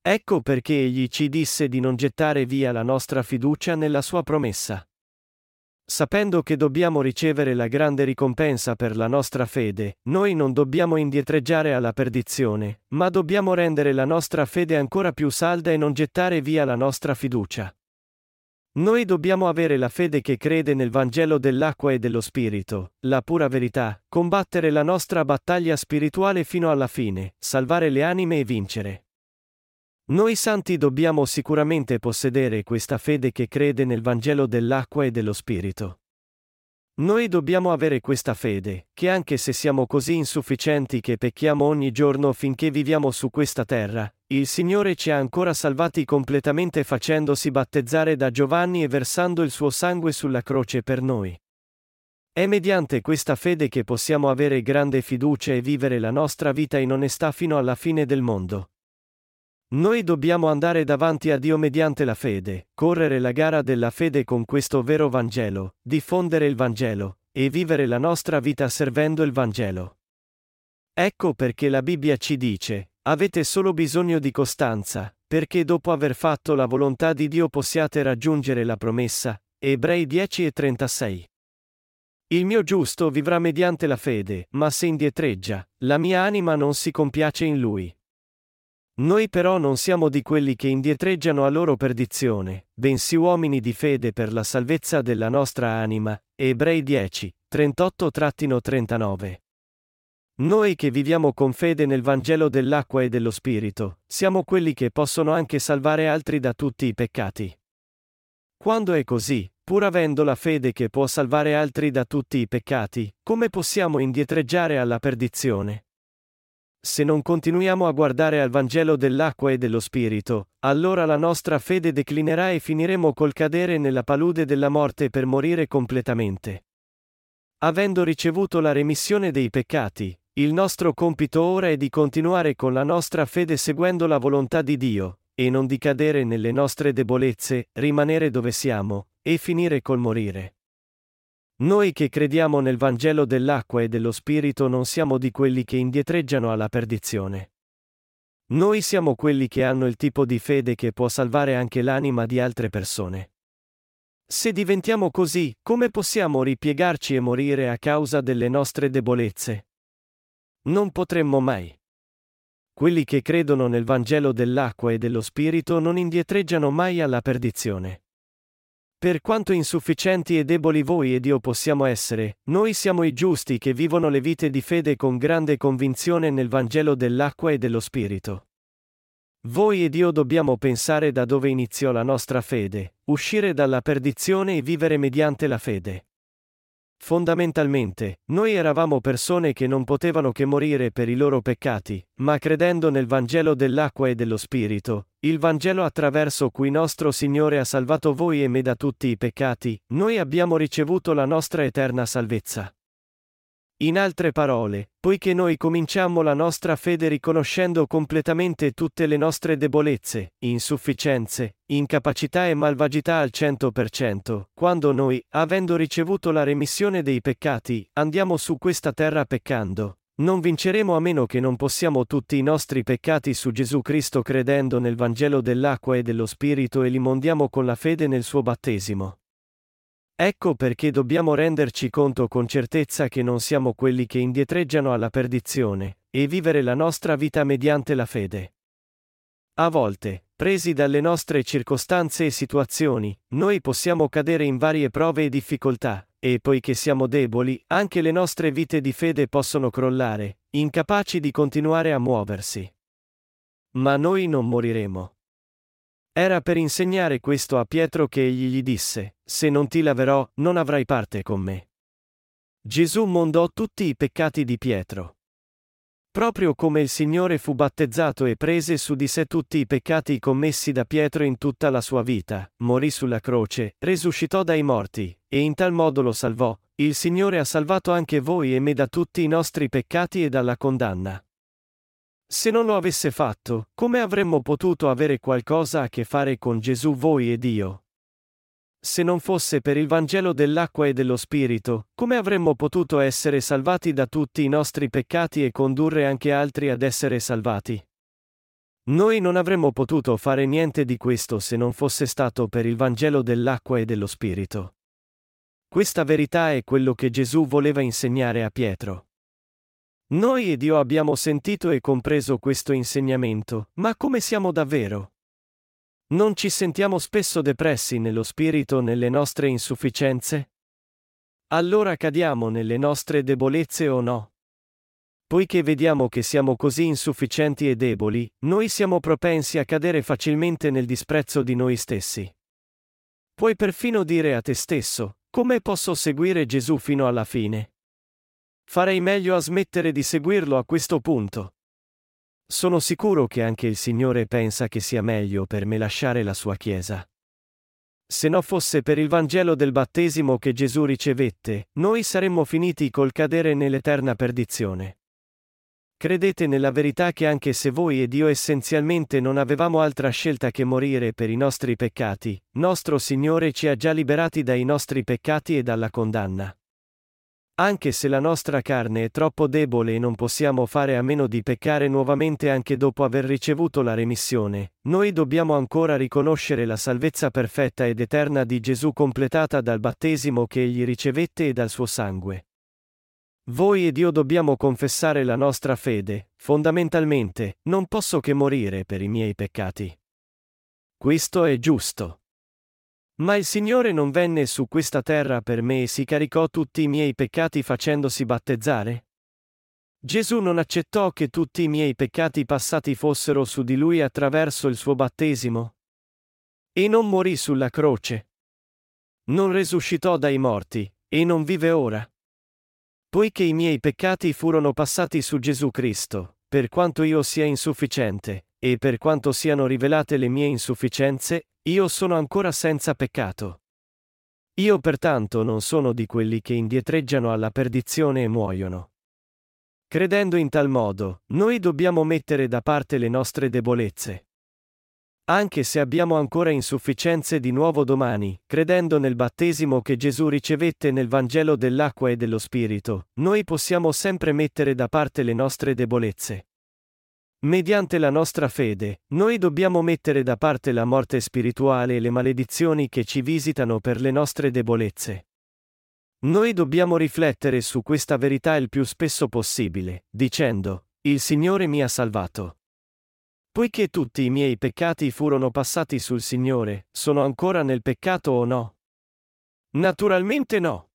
Ecco perché egli ci disse di non gettare via la nostra fiducia nella sua promessa. Sapendo che dobbiamo ricevere la grande ricompensa per la nostra fede, noi non dobbiamo indietreggiare alla perdizione, ma dobbiamo rendere la nostra fede ancora più salda e non gettare via la nostra fiducia. Noi dobbiamo avere la fede che crede nel Vangelo dell'acqua e dello Spirito, la pura verità, combattere la nostra battaglia spirituale fino alla fine, salvare le anime e vincere. Noi santi dobbiamo sicuramente possedere questa fede che crede nel Vangelo dell'acqua e dello Spirito. Noi dobbiamo avere questa fede, che anche se siamo così insufficienti che pecchiamo ogni giorno finché viviamo su questa terra, il Signore ci ha ancora salvati completamente facendosi battezzare da Giovanni e versando il suo sangue sulla croce per noi. È mediante questa fede che possiamo avere grande fiducia e vivere la nostra vita in onestà fino alla fine del mondo. Noi dobbiamo andare davanti a Dio mediante la fede, correre la gara della fede con questo vero Vangelo, diffondere il Vangelo, e vivere la nostra vita servendo il Vangelo. Ecco perché la Bibbia ci dice, avete solo bisogno di costanza, perché dopo aver fatto la volontà di Dio possiate raggiungere la promessa. Ebrei 10 e 36. Il mio giusto vivrà mediante la fede, ma se indietreggia, la mia anima non si compiace in lui. Noi però non siamo di quelli che indietreggiano a loro perdizione, bensì uomini di fede per la salvezza della nostra anima. Ebrei 10, 38-39. Noi che viviamo con fede nel Vangelo dell'acqua e dello Spirito, siamo quelli che possono anche salvare altri da tutti i peccati. Quando è così, pur avendo la fede che può salvare altri da tutti i peccati, come possiamo indietreggiare alla perdizione? Se non continuiamo a guardare al Vangelo dell'acqua e dello Spirito, allora la nostra fede declinerà e finiremo col cadere nella palude della morte per morire completamente. Avendo ricevuto la remissione dei peccati, il nostro compito ora è di continuare con la nostra fede seguendo la volontà di Dio, e non di cadere nelle nostre debolezze, rimanere dove siamo, e finire col morire. Noi che crediamo nel Vangelo dell'acqua e dello Spirito non siamo di quelli che indietreggiano alla perdizione. Noi siamo quelli che hanno il tipo di fede che può salvare anche l'anima di altre persone. Se diventiamo così, come possiamo ripiegarci e morire a causa delle nostre debolezze? Non potremmo mai. Quelli che credono nel Vangelo dell'acqua e dello Spirito non indietreggiano mai alla perdizione. Per quanto insufficienti e deboli voi ed io possiamo essere, noi siamo i giusti che vivono le vite di fede con grande convinzione nel Vangelo dell'acqua e dello Spirito. Voi ed io dobbiamo pensare da dove iniziò la nostra fede, uscire dalla perdizione e vivere mediante la fede. Fondamentalmente, noi eravamo persone che non potevano che morire per i loro peccati, ma credendo nel Vangelo dell'acqua e dello Spirito, il Vangelo attraverso cui nostro Signore ha salvato voi e me da tutti i peccati, noi abbiamo ricevuto la nostra eterna salvezza. In altre parole, poiché noi cominciamo la nostra fede riconoscendo completamente tutte le nostre debolezze, insufficienze, incapacità e malvagità al 100%, quando noi, avendo ricevuto la remissione dei peccati, andiamo su questa terra peccando, Non vinceremo a meno che non possiamo tutti i nostri peccati su Gesù Cristo credendo nel Vangelo dell'acqua e dello Spirito e li mondiamo con la fede nel suo battesimo. Ecco perché dobbiamo renderci conto con certezza che non siamo quelli che indietreggiano alla perdizione, e vivere la nostra vita mediante la fede. A volte, presi dalle nostre circostanze e situazioni, noi possiamo cadere in varie prove e difficoltà, e poiché siamo deboli, anche le nostre vite di fede possono crollare, incapaci di continuare a muoversi. Ma noi non moriremo. Era per insegnare questo a Pietro che egli gli disse, Se non ti laverò, non avrai parte con me. Gesù mondò tutti i peccati di Pietro. Proprio come il Signore fu battezzato e prese su di sé tutti i peccati commessi da Pietro in tutta la sua vita, morì sulla croce, resuscitò dai morti, e in tal modo lo salvò, il Signore ha salvato anche voi e me da tutti i nostri peccati e dalla condanna. Se non lo avesse fatto, come avremmo potuto avere qualcosa a che fare con Gesù voi e Dio? Se non fosse per il Vangelo dell'acqua e dello Spirito, come avremmo potuto essere salvati da tutti i nostri peccati e condurre anche altri ad essere salvati? Noi non avremmo potuto fare niente di questo se non fosse stato per il Vangelo dell'acqua e dello Spirito. Questa verità è quello che Gesù voleva insegnare a Pietro. Noi ed io abbiamo sentito e compreso questo insegnamento, ma come siamo davvero? Non ci sentiamo spesso depressi nello spirito nelle nostre insufficienze? Allora cadiamo nelle nostre debolezze o no? Poiché vediamo che siamo così insufficienti e deboli, noi siamo propensi a cadere facilmente nel disprezzo di noi stessi. Puoi perfino dire a te stesso, come posso seguire Gesù fino alla fine? Farei meglio a smettere di seguirlo a questo punto. Sono sicuro che anche il Signore pensa che sia meglio per me lasciare la sua Chiesa. Se no fosse per il Vangelo del battesimo che Gesù ricevette, noi saremmo finiti col cadere nell'eterna perdizione. Credete nella verità che anche se voi ed io essenzialmente non avevamo altra scelta che morire per i nostri peccati, nostro Signore ci ha già liberati dai nostri peccati e dalla condanna. Anche se la nostra carne è troppo debole e non possiamo fare a meno di peccare nuovamente anche dopo aver ricevuto la remissione, noi dobbiamo ancora riconoscere la salvezza perfetta ed eterna di Gesù completata dal battesimo che egli ricevette e dal suo sangue. Voi ed io dobbiamo confessare la nostra fede, fondamentalmente, non posso che morire per i miei peccati. Questo è giusto. Ma il Signore non venne su questa terra per me e si caricò tutti i miei peccati facendosi battezzare? Gesù non accettò che tutti i miei peccati passati fossero su di lui attraverso il suo battesimo? E non morì sulla croce? Non resuscitò dai morti, e non vive ora? Poiché i miei peccati furono passati su Gesù Cristo, per quanto io sia insufficiente, e per quanto siano rivelate le mie insufficienze, io sono ancora senza peccato. Io pertanto non sono di quelli che indietreggiano alla perdizione e muoiono. Credendo in tal modo, noi dobbiamo mettere da parte le nostre debolezze. Anche se abbiamo ancora insufficienze di nuovo domani, credendo nel battesimo che Gesù ricevette nel Vangelo dell'acqua e dello Spirito, noi possiamo sempre mettere da parte le nostre debolezze. Mediante la nostra fede, noi dobbiamo mettere da parte la morte spirituale e le maledizioni che ci visitano per le nostre debolezze. Noi dobbiamo riflettere su questa verità il più spesso possibile, dicendo, Il Signore mi ha salvato. Poiché tutti i miei peccati furono passati sul Signore, sono ancora nel peccato o no? Naturalmente no.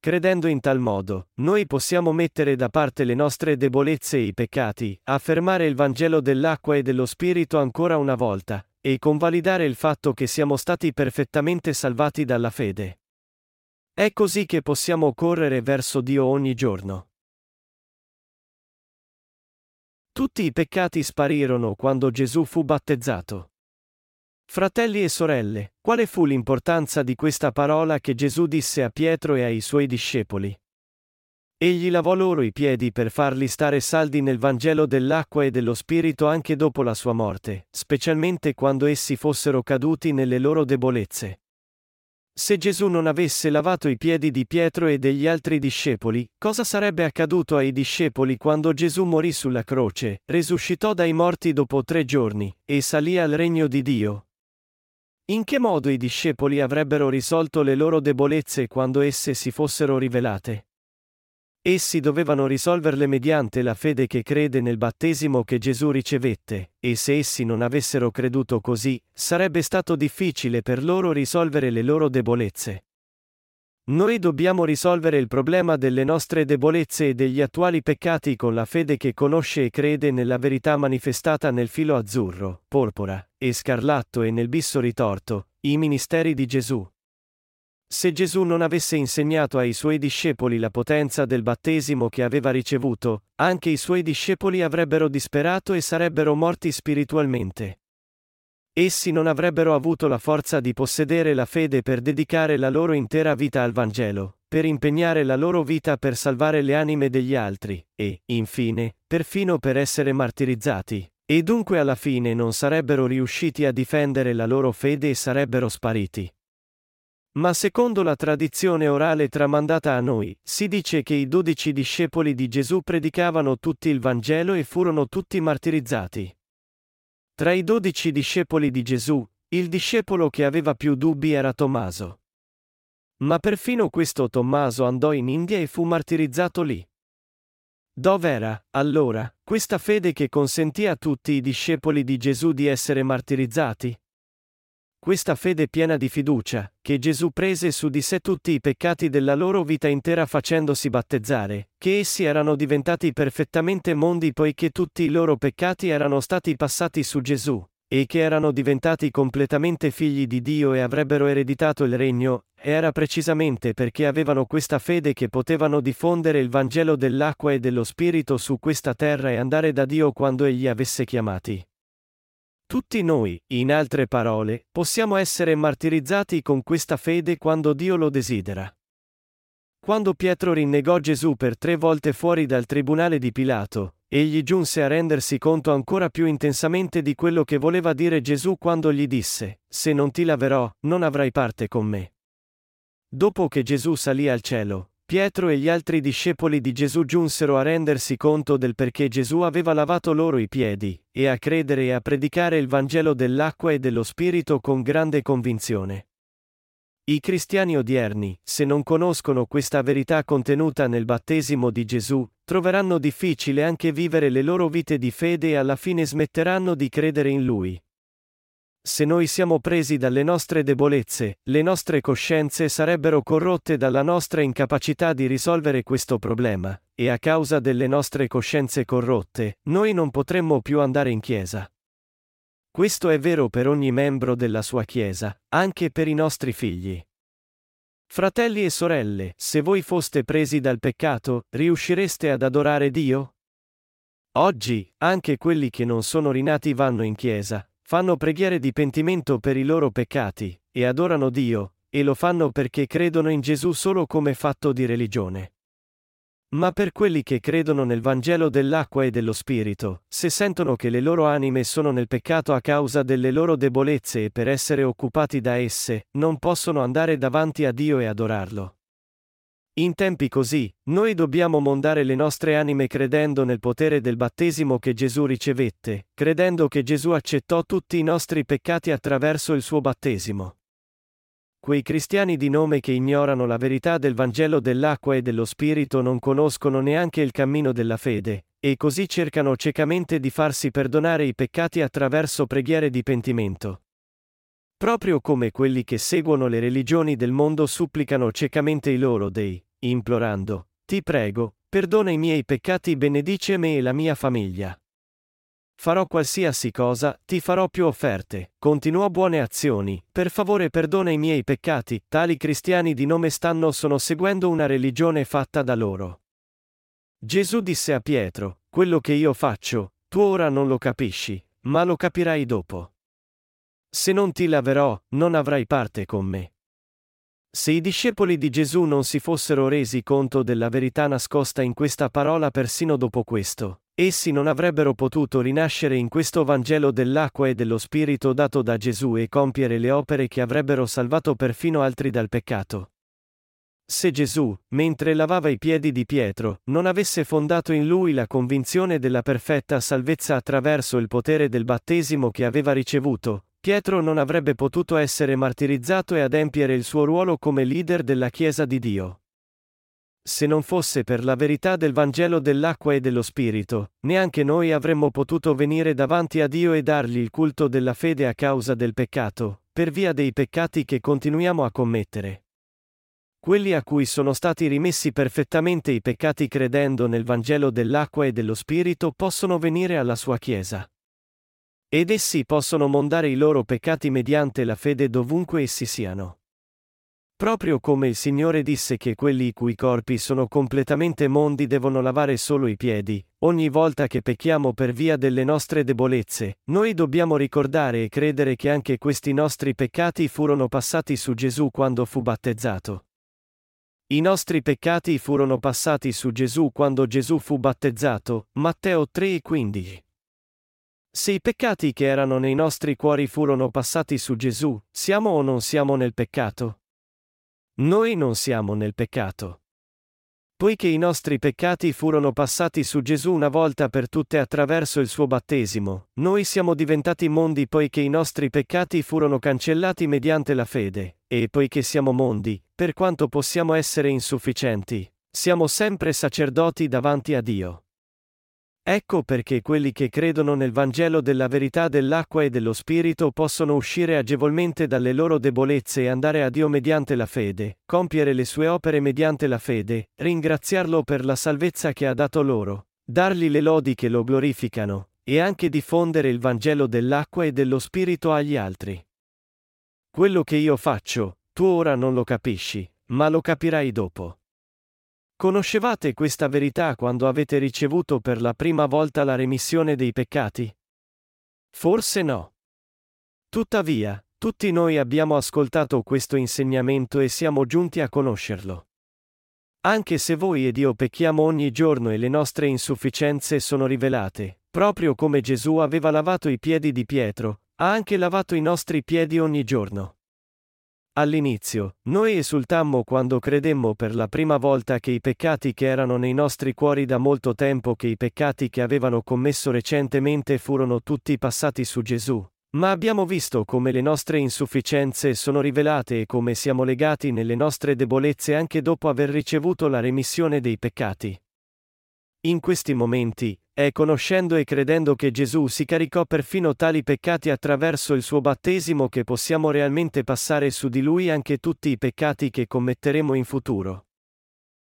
Credendo in tal modo, noi possiamo mettere da parte le nostre debolezze e i peccati, affermare il Vangelo dell'acqua e dello Spirito ancora una volta, e convalidare il fatto che siamo stati perfettamente salvati dalla fede. È così che possiamo correre verso Dio ogni giorno. Tutti i peccati sparirono quando Gesù fu battezzato. Fratelli e sorelle, quale fu l'importanza di questa parola che Gesù disse a Pietro e ai suoi discepoli? Egli lavò loro i piedi per farli stare saldi nel Vangelo dell'acqua e dello Spirito anche dopo la sua morte, specialmente quando essi fossero caduti nelle loro debolezze. Se Gesù non avesse lavato i piedi di Pietro e degli altri discepoli, cosa sarebbe accaduto ai discepoli quando Gesù morì sulla croce, risuscitò dai morti dopo tre giorni, e salì al regno di Dio? In che modo i discepoli avrebbero risolto le loro debolezze quando esse si fossero rivelate? Essi dovevano risolverle mediante la fede che crede nel battesimo che Gesù ricevette, e se essi non avessero creduto così, sarebbe stato difficile per loro risolvere le loro debolezze. Noi dobbiamo risolvere il problema delle nostre debolezze e degli attuali peccati con la fede che conosce e crede nella verità manifestata nel filo azzurro, porpora, e scarlatto e nel bisso ritorto, i ministeri di Gesù. Se Gesù non avesse insegnato ai suoi discepoli la potenza del battesimo che aveva ricevuto, anche i suoi discepoli avrebbero disperato e sarebbero morti spiritualmente. Essi non avrebbero avuto la forza di possedere la fede per dedicare la loro intera vita al Vangelo, per impegnare la loro vita per salvare le anime degli altri, e, infine, perfino per essere martirizzati, e dunque alla fine non sarebbero riusciti a difendere la loro fede e sarebbero spariti. Ma secondo la tradizione orale tramandata a noi, si dice che i dodici discepoli di Gesù predicavano tutti il Vangelo e furono tutti martirizzati. Tra i dodici discepoli di Gesù, il discepolo che aveva più dubbi era Tommaso. Ma perfino questo Tommaso andò in India e fu martirizzato lì. Dov'era, allora, questa fede che consentì a tutti i discepoli di Gesù di essere martirizzati? Questa fede piena di fiducia, che Gesù prese su di sé tutti i peccati della loro vita intera facendosi battezzare, che essi erano diventati perfettamente mondi poiché tutti i loro peccati erano stati passati su Gesù, e che erano diventati completamente figli di Dio e avrebbero ereditato il regno, era precisamente perché avevano questa fede che potevano diffondere il Vangelo dell'acqua e dello Spirito su questa terra e andare da Dio quando Egli avesse chiamati. Tutti noi, in altre parole, possiamo essere martirizzati con questa fede quando Dio lo desidera. Quando Pietro rinnegò Gesù per tre volte fuori dal tribunale di Pilato, egli giunse a rendersi conto ancora più intensamente di quello che voleva dire Gesù quando gli disse, Se non ti laverò, non avrai parte con me. Dopo che Gesù salì al cielo, Pietro e gli altri discepoli di Gesù giunsero a rendersi conto del perché Gesù aveva lavato loro i piedi, e a credere e a predicare il Vangelo dell'acqua e dello Spirito con grande convinzione. I cristiani odierni, se non conoscono questa verità contenuta nel battesimo di Gesù, troveranno difficile anche vivere le loro vite di fede e alla fine smetteranno di credere in Lui. Se noi siamo presi dalle nostre debolezze, le nostre coscienze sarebbero corrotte dalla nostra incapacità di risolvere questo problema, e a causa delle nostre coscienze corrotte, noi non potremmo più andare in chiesa. Questo è vero per ogni membro della sua chiesa, anche per i nostri figli. Fratelli e sorelle, se voi foste presi dal peccato, riuscireste ad adorare Dio? Oggi, anche quelli che non sono rinati vanno in chiesa, Fanno preghiere di pentimento per i loro peccati, e adorano Dio, e lo fanno perché credono in Gesù solo come fatto di religione. Ma per quelli che credono nel Vangelo dell'acqua e dello Spirito, se sentono che le loro anime sono nel peccato a causa delle loro debolezze e per essere occupati da esse, non possono andare davanti a Dio e adorarlo. In tempi così, noi dobbiamo mondare le nostre anime credendo nel potere del battesimo che Gesù ricevette, credendo che Gesù accettò tutti i nostri peccati attraverso il suo battesimo. Quei cristiani di nome che ignorano la verità del Vangelo dell'acqua e dello Spirito non conoscono neanche il cammino della fede, e così cercano ciecamente di farsi perdonare i peccati attraverso preghiere di pentimento. Proprio come quelli che seguono le religioni del mondo supplicano ciecamente i loro dei, implorando, Ti prego, perdona i miei peccati benedice me e la mia famiglia. Farò qualsiasi cosa, ti farò più offerte, continuò buone azioni, per favore perdona i miei peccati, tali cristiani di nome stanno sono seguendo una religione fatta da loro. Gesù disse a Pietro, quello che io faccio, tu ora non lo capisci, ma lo capirai dopo. Se non ti laverò, non avrai parte con me. Se i discepoli di Gesù non si fossero resi conto della verità nascosta in questa parola persino dopo questo, essi non avrebbero potuto rinascere in questo Vangelo dell'acqua e dello Spirito dato da Gesù e compiere le opere che avrebbero salvato perfino altri dal peccato. Se Gesù, mentre lavava i piedi di Pietro, non avesse fondato in lui la convinzione della perfetta salvezza attraverso il potere del battesimo che aveva ricevuto, Pietro non avrebbe potuto essere martirizzato e adempiere il suo ruolo come leader della Chiesa di Dio. Se non fosse per la verità del Vangelo dell'acqua e dello Spirito, neanche noi avremmo potuto venire davanti a Dio e dargli il culto della fede a causa del peccato, per via dei peccati che continuiamo a commettere. Quelli a cui sono stati rimessi perfettamente i peccati credendo nel Vangelo dell'acqua e dello Spirito possono venire alla sua Chiesa. Ed essi possono mondare i loro peccati mediante la fede dovunque essi siano. Proprio come il Signore disse che quelli i cui corpi sono completamente mondi devono lavare solo i piedi, ogni volta che pecchiamo per via delle nostre debolezze, noi dobbiamo ricordare e credere che anche questi nostri peccati furono passati su Gesù quando fu battezzato. I nostri peccati furono passati su Gesù quando Gesù fu battezzato, Matteo 3 e 15. Se i peccati che erano nei nostri cuori furono passati su Gesù, siamo o non siamo nel peccato? Noi non siamo nel peccato. Poiché i nostri peccati furono passati su Gesù una volta per tutte attraverso il suo battesimo, noi siamo diventati mondi poiché i nostri peccati furono cancellati mediante la fede, e poiché siamo mondi, per quanto possiamo essere insufficienti, siamo sempre sacerdoti davanti a Dio. Ecco perché quelli che credono nel Vangelo della verità dell'acqua e dello Spirito possono uscire agevolmente dalle loro debolezze e andare a Dio mediante la fede, compiere le sue opere mediante la fede, ringraziarlo per la salvezza che ha dato loro, dargli le lodi che lo glorificano, e anche diffondere il Vangelo dell'acqua e dello Spirito agli altri. Quello che io faccio, tu ora non lo capisci, ma lo capirai dopo. Conoscevate questa verità quando avete ricevuto per la prima volta la remissione dei peccati? Forse no. Tuttavia, tutti noi abbiamo ascoltato questo insegnamento e siamo giunti a conoscerlo. Anche se voi ed io pecchiamo ogni giorno e le nostre insufficienze sono rivelate, proprio come Gesù aveva lavato i piedi di Pietro, ha anche lavato i nostri piedi ogni giorno. All'inizio, noi esultammo quando credemmo per la prima volta che i peccati che erano nei nostri cuori da molto tempo che i peccati che avevano commesso recentemente furono tutti passati su Gesù. Ma abbiamo visto come le nostre insufficienze sono rivelate e come siamo legati nelle nostre debolezze anche dopo aver ricevuto la remissione dei peccati. In questi momenti, è conoscendo e credendo che Gesù si caricò perfino tali peccati attraverso il suo battesimo che possiamo realmente passare su di lui anche tutti i peccati che commetteremo in futuro.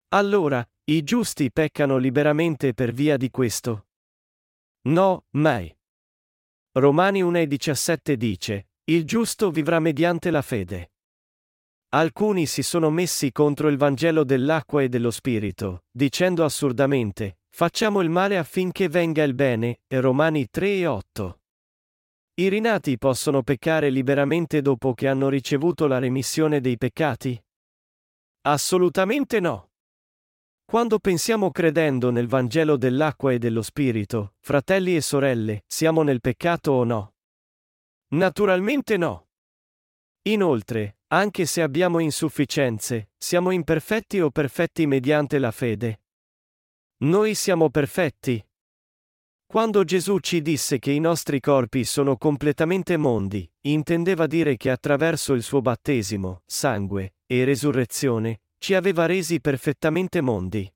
Allora, i giusti peccano liberamente per via di questo? No, mai. Romani 1,17 dice, il giusto vivrà mediante la fede. Alcuni si sono messi contro il Vangelo dell'acqua e dello Spirito, dicendo assurdamente, Facciamo il male affinché venga il bene, Romani 3 e 8. I rinati possono peccare liberamente dopo che hanno ricevuto la remissione dei peccati? Assolutamente no. Quando pensiamo credendo nel Vangelo dell'acqua e dello Spirito, fratelli e sorelle, siamo nel peccato o no? Naturalmente no. Inoltre, anche se abbiamo insufficienze, siamo imperfetti o perfetti mediante la fede, noi siamo perfetti. Quando Gesù ci disse che i nostri corpi sono completamente mondi, intendeva dire che attraverso il suo battesimo, sangue e resurrezione, ci aveva resi perfettamente mondi.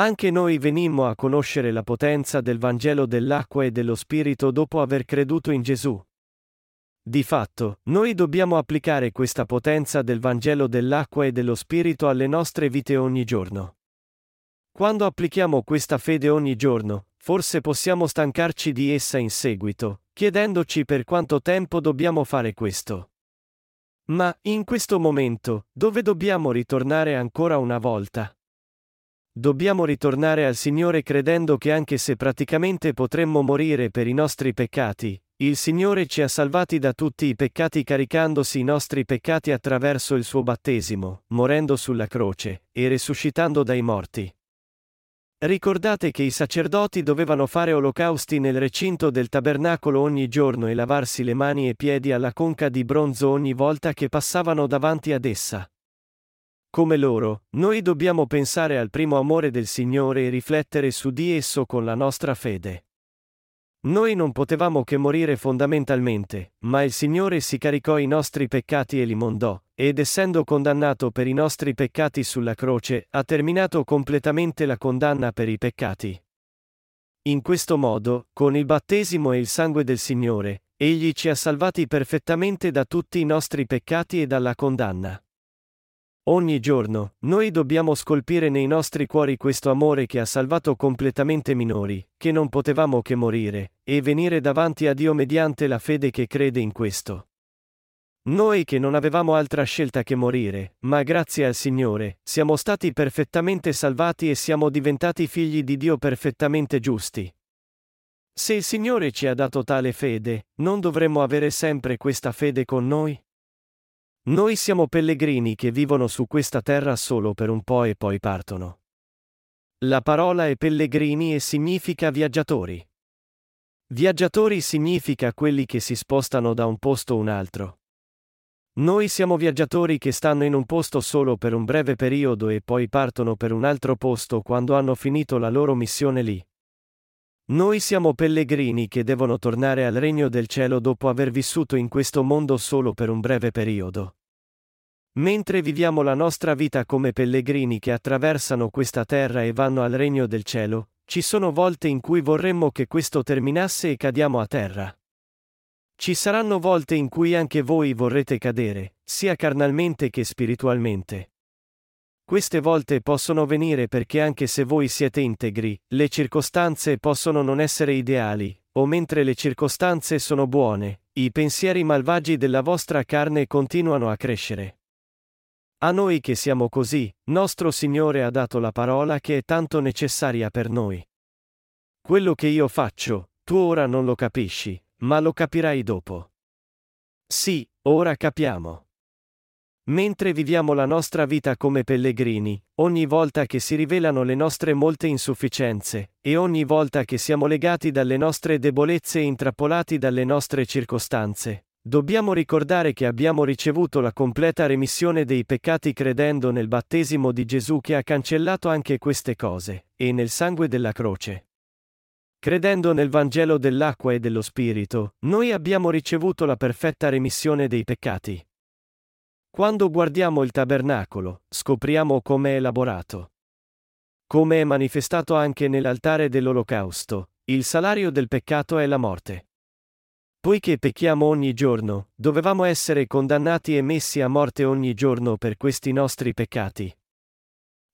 Anche noi venimmo a conoscere la potenza del Vangelo dell'acqua e dello Spirito dopo aver creduto in Gesù. Di fatto, noi dobbiamo applicare questa potenza del Vangelo dell'acqua e dello Spirito alle nostre vite ogni giorno. Quando applichiamo questa fede ogni giorno, forse possiamo stancarci di essa in seguito, chiedendoci per quanto tempo dobbiamo fare questo. Ma, in questo momento, dove dobbiamo ritornare ancora una volta? Dobbiamo ritornare al Signore credendo che anche se praticamente potremmo morire per i nostri peccati, il Signore ci ha salvati da tutti i peccati caricandosi i nostri peccati attraverso il suo battesimo, morendo sulla croce, e risuscitando dai morti. Ricordate che i sacerdoti dovevano fare olocausti nel recinto del tabernacolo ogni giorno e lavarsi le mani e piedi alla conca di bronzo ogni volta che passavano davanti ad essa. Come loro, noi dobbiamo pensare al primo amore del Signore e riflettere su di esso con la nostra fede. Noi non potevamo che morire fondamentalmente, ma il Signore si caricò i nostri peccati e li mondò, ed essendo condannato per i nostri peccati sulla croce, ha terminato completamente la condanna per i peccati. In questo modo, con il battesimo e il sangue del Signore, Egli ci ha salvati perfettamente da tutti i nostri peccati e dalla condanna. Ogni giorno, noi dobbiamo scolpire nei nostri cuori questo amore che ha salvato completamente minori, che non potevamo che morire, e venire davanti a Dio mediante la fede che crede in questo. Noi che non avevamo altra scelta che morire, ma grazie al Signore, siamo stati perfettamente salvati e siamo diventati figli di Dio perfettamente giusti. Se il Signore ci ha dato tale fede, non dovremmo avere sempre questa fede con noi? Noi siamo pellegrini che vivono su questa terra solo per un po' e poi partono. La parola è pellegrini e significa viaggiatori. Viaggiatori significa quelli che si spostano da un posto a un altro. Noi siamo viaggiatori che stanno in un posto solo per un breve periodo e poi partono per un altro posto quando hanno finito la loro missione lì. Noi siamo pellegrini che devono tornare al regno del cielo dopo aver vissuto in questo mondo solo per un breve periodo. Mentre viviamo la nostra vita come pellegrini che attraversano questa terra e vanno al regno del cielo, ci sono volte in cui vorremmo che questo terminasse e cadiamo a terra. Ci saranno volte in cui anche voi vorrete cadere, sia carnalmente che spiritualmente. Queste volte possono venire perché anche se voi siete integri, le circostanze possono non essere ideali, o mentre le circostanze sono buone, i pensieri malvagi della vostra carne continuano a crescere. A noi che siamo così, nostro Signore ha dato la parola che è tanto necessaria per noi. Quello che io faccio, tu ora non lo capisci, ma lo capirai dopo. Sì, ora capiamo. Mentre viviamo la nostra vita come pellegrini, ogni volta che si rivelano le nostre molte insufficienze, e ogni volta che siamo legati dalle nostre debolezze e intrappolati dalle nostre circostanze, dobbiamo ricordare che abbiamo ricevuto la completa remissione dei peccati credendo nel battesimo di Gesù che ha cancellato anche queste cose, e nel sangue della croce. Credendo nel Vangelo dell'acqua e dello Spirito, noi abbiamo ricevuto la perfetta remissione dei peccati. Quando guardiamo il tabernacolo, scopriamo come è elaborato. Come è manifestato anche nell'altare dell'olocausto, il salario del peccato è la morte. Poiché pecchiamo ogni giorno, dovevamo essere condannati e messi a morte ogni giorno per questi nostri peccati.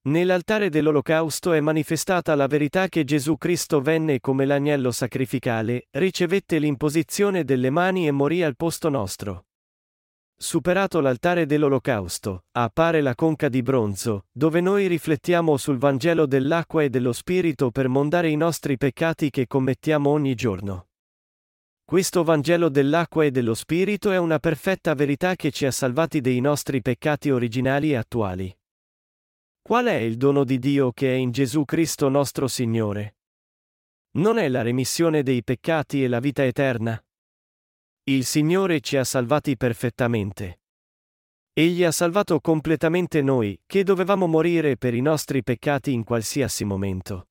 Nell'altare dell'olocausto è manifestata la verità che Gesù Cristo venne come l'agnello sacrificale, ricevette l'imposizione delle mani e morì al posto nostro. Superato l'altare dell'olocausto, appare la conca di bronzo, dove noi riflettiamo sul Vangelo dell'acqua e dello Spirito per mondare i nostri peccati che commettiamo ogni giorno. Questo Vangelo dell'acqua e dello Spirito è una perfetta verità che ci ha salvati dei nostri peccati originali e attuali. Qual è il dono di Dio che è in Gesù Cristo nostro Signore? Non è la remissione dei peccati e la vita eterna? Il Signore ci ha salvati perfettamente. Egli ha salvato completamente noi, che dovevamo morire per i nostri peccati in qualsiasi momento.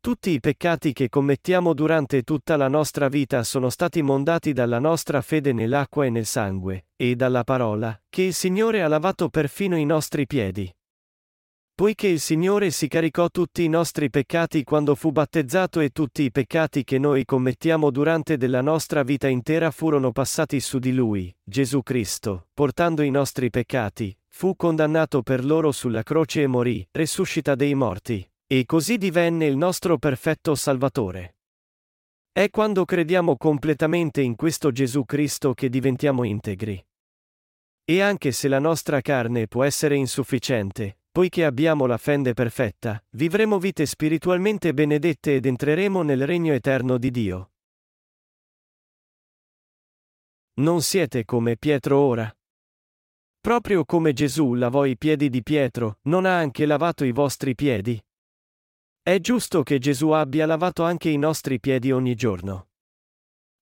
Tutti i peccati che commettiamo durante tutta la nostra vita sono stati mondati dalla nostra fede nell'acqua e nel sangue, e dalla parola, che il Signore ha lavato perfino i nostri piedi. Poiché il Signore si caricò tutti i nostri peccati quando fu battezzato e tutti i peccati che noi commettiamo durante della nostra vita intera furono passati su di Lui, Gesù Cristo, portando i nostri peccati, fu condannato per loro sulla croce e morì, resuscita dei morti, e così divenne il nostro perfetto Salvatore. È quando crediamo completamente in questo Gesù Cristo che diventiamo integri. E anche se la nostra carne può essere insufficiente, poiché abbiamo la fede perfetta, vivremo vite spiritualmente benedette ed entreremo nel regno eterno di Dio. Non siete come Pietro ora? Proprio come Gesù lavò i piedi di Pietro, non ha anche lavato i vostri piedi? È giusto che Gesù abbia lavato anche i nostri piedi ogni giorno.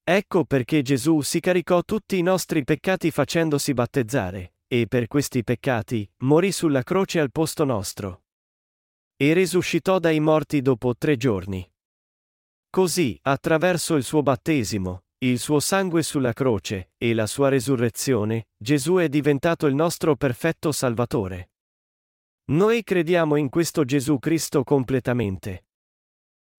Ecco perché Gesù si caricò tutti i nostri peccati facendosi battezzare, e per questi peccati morì sulla croce al posto nostro. E risuscitò dai morti dopo tre giorni. Così, attraverso il suo battesimo, il suo sangue sulla croce, e la sua resurrezione, Gesù è diventato il nostro perfetto Salvatore. Noi crediamo in questo Gesù Cristo completamente.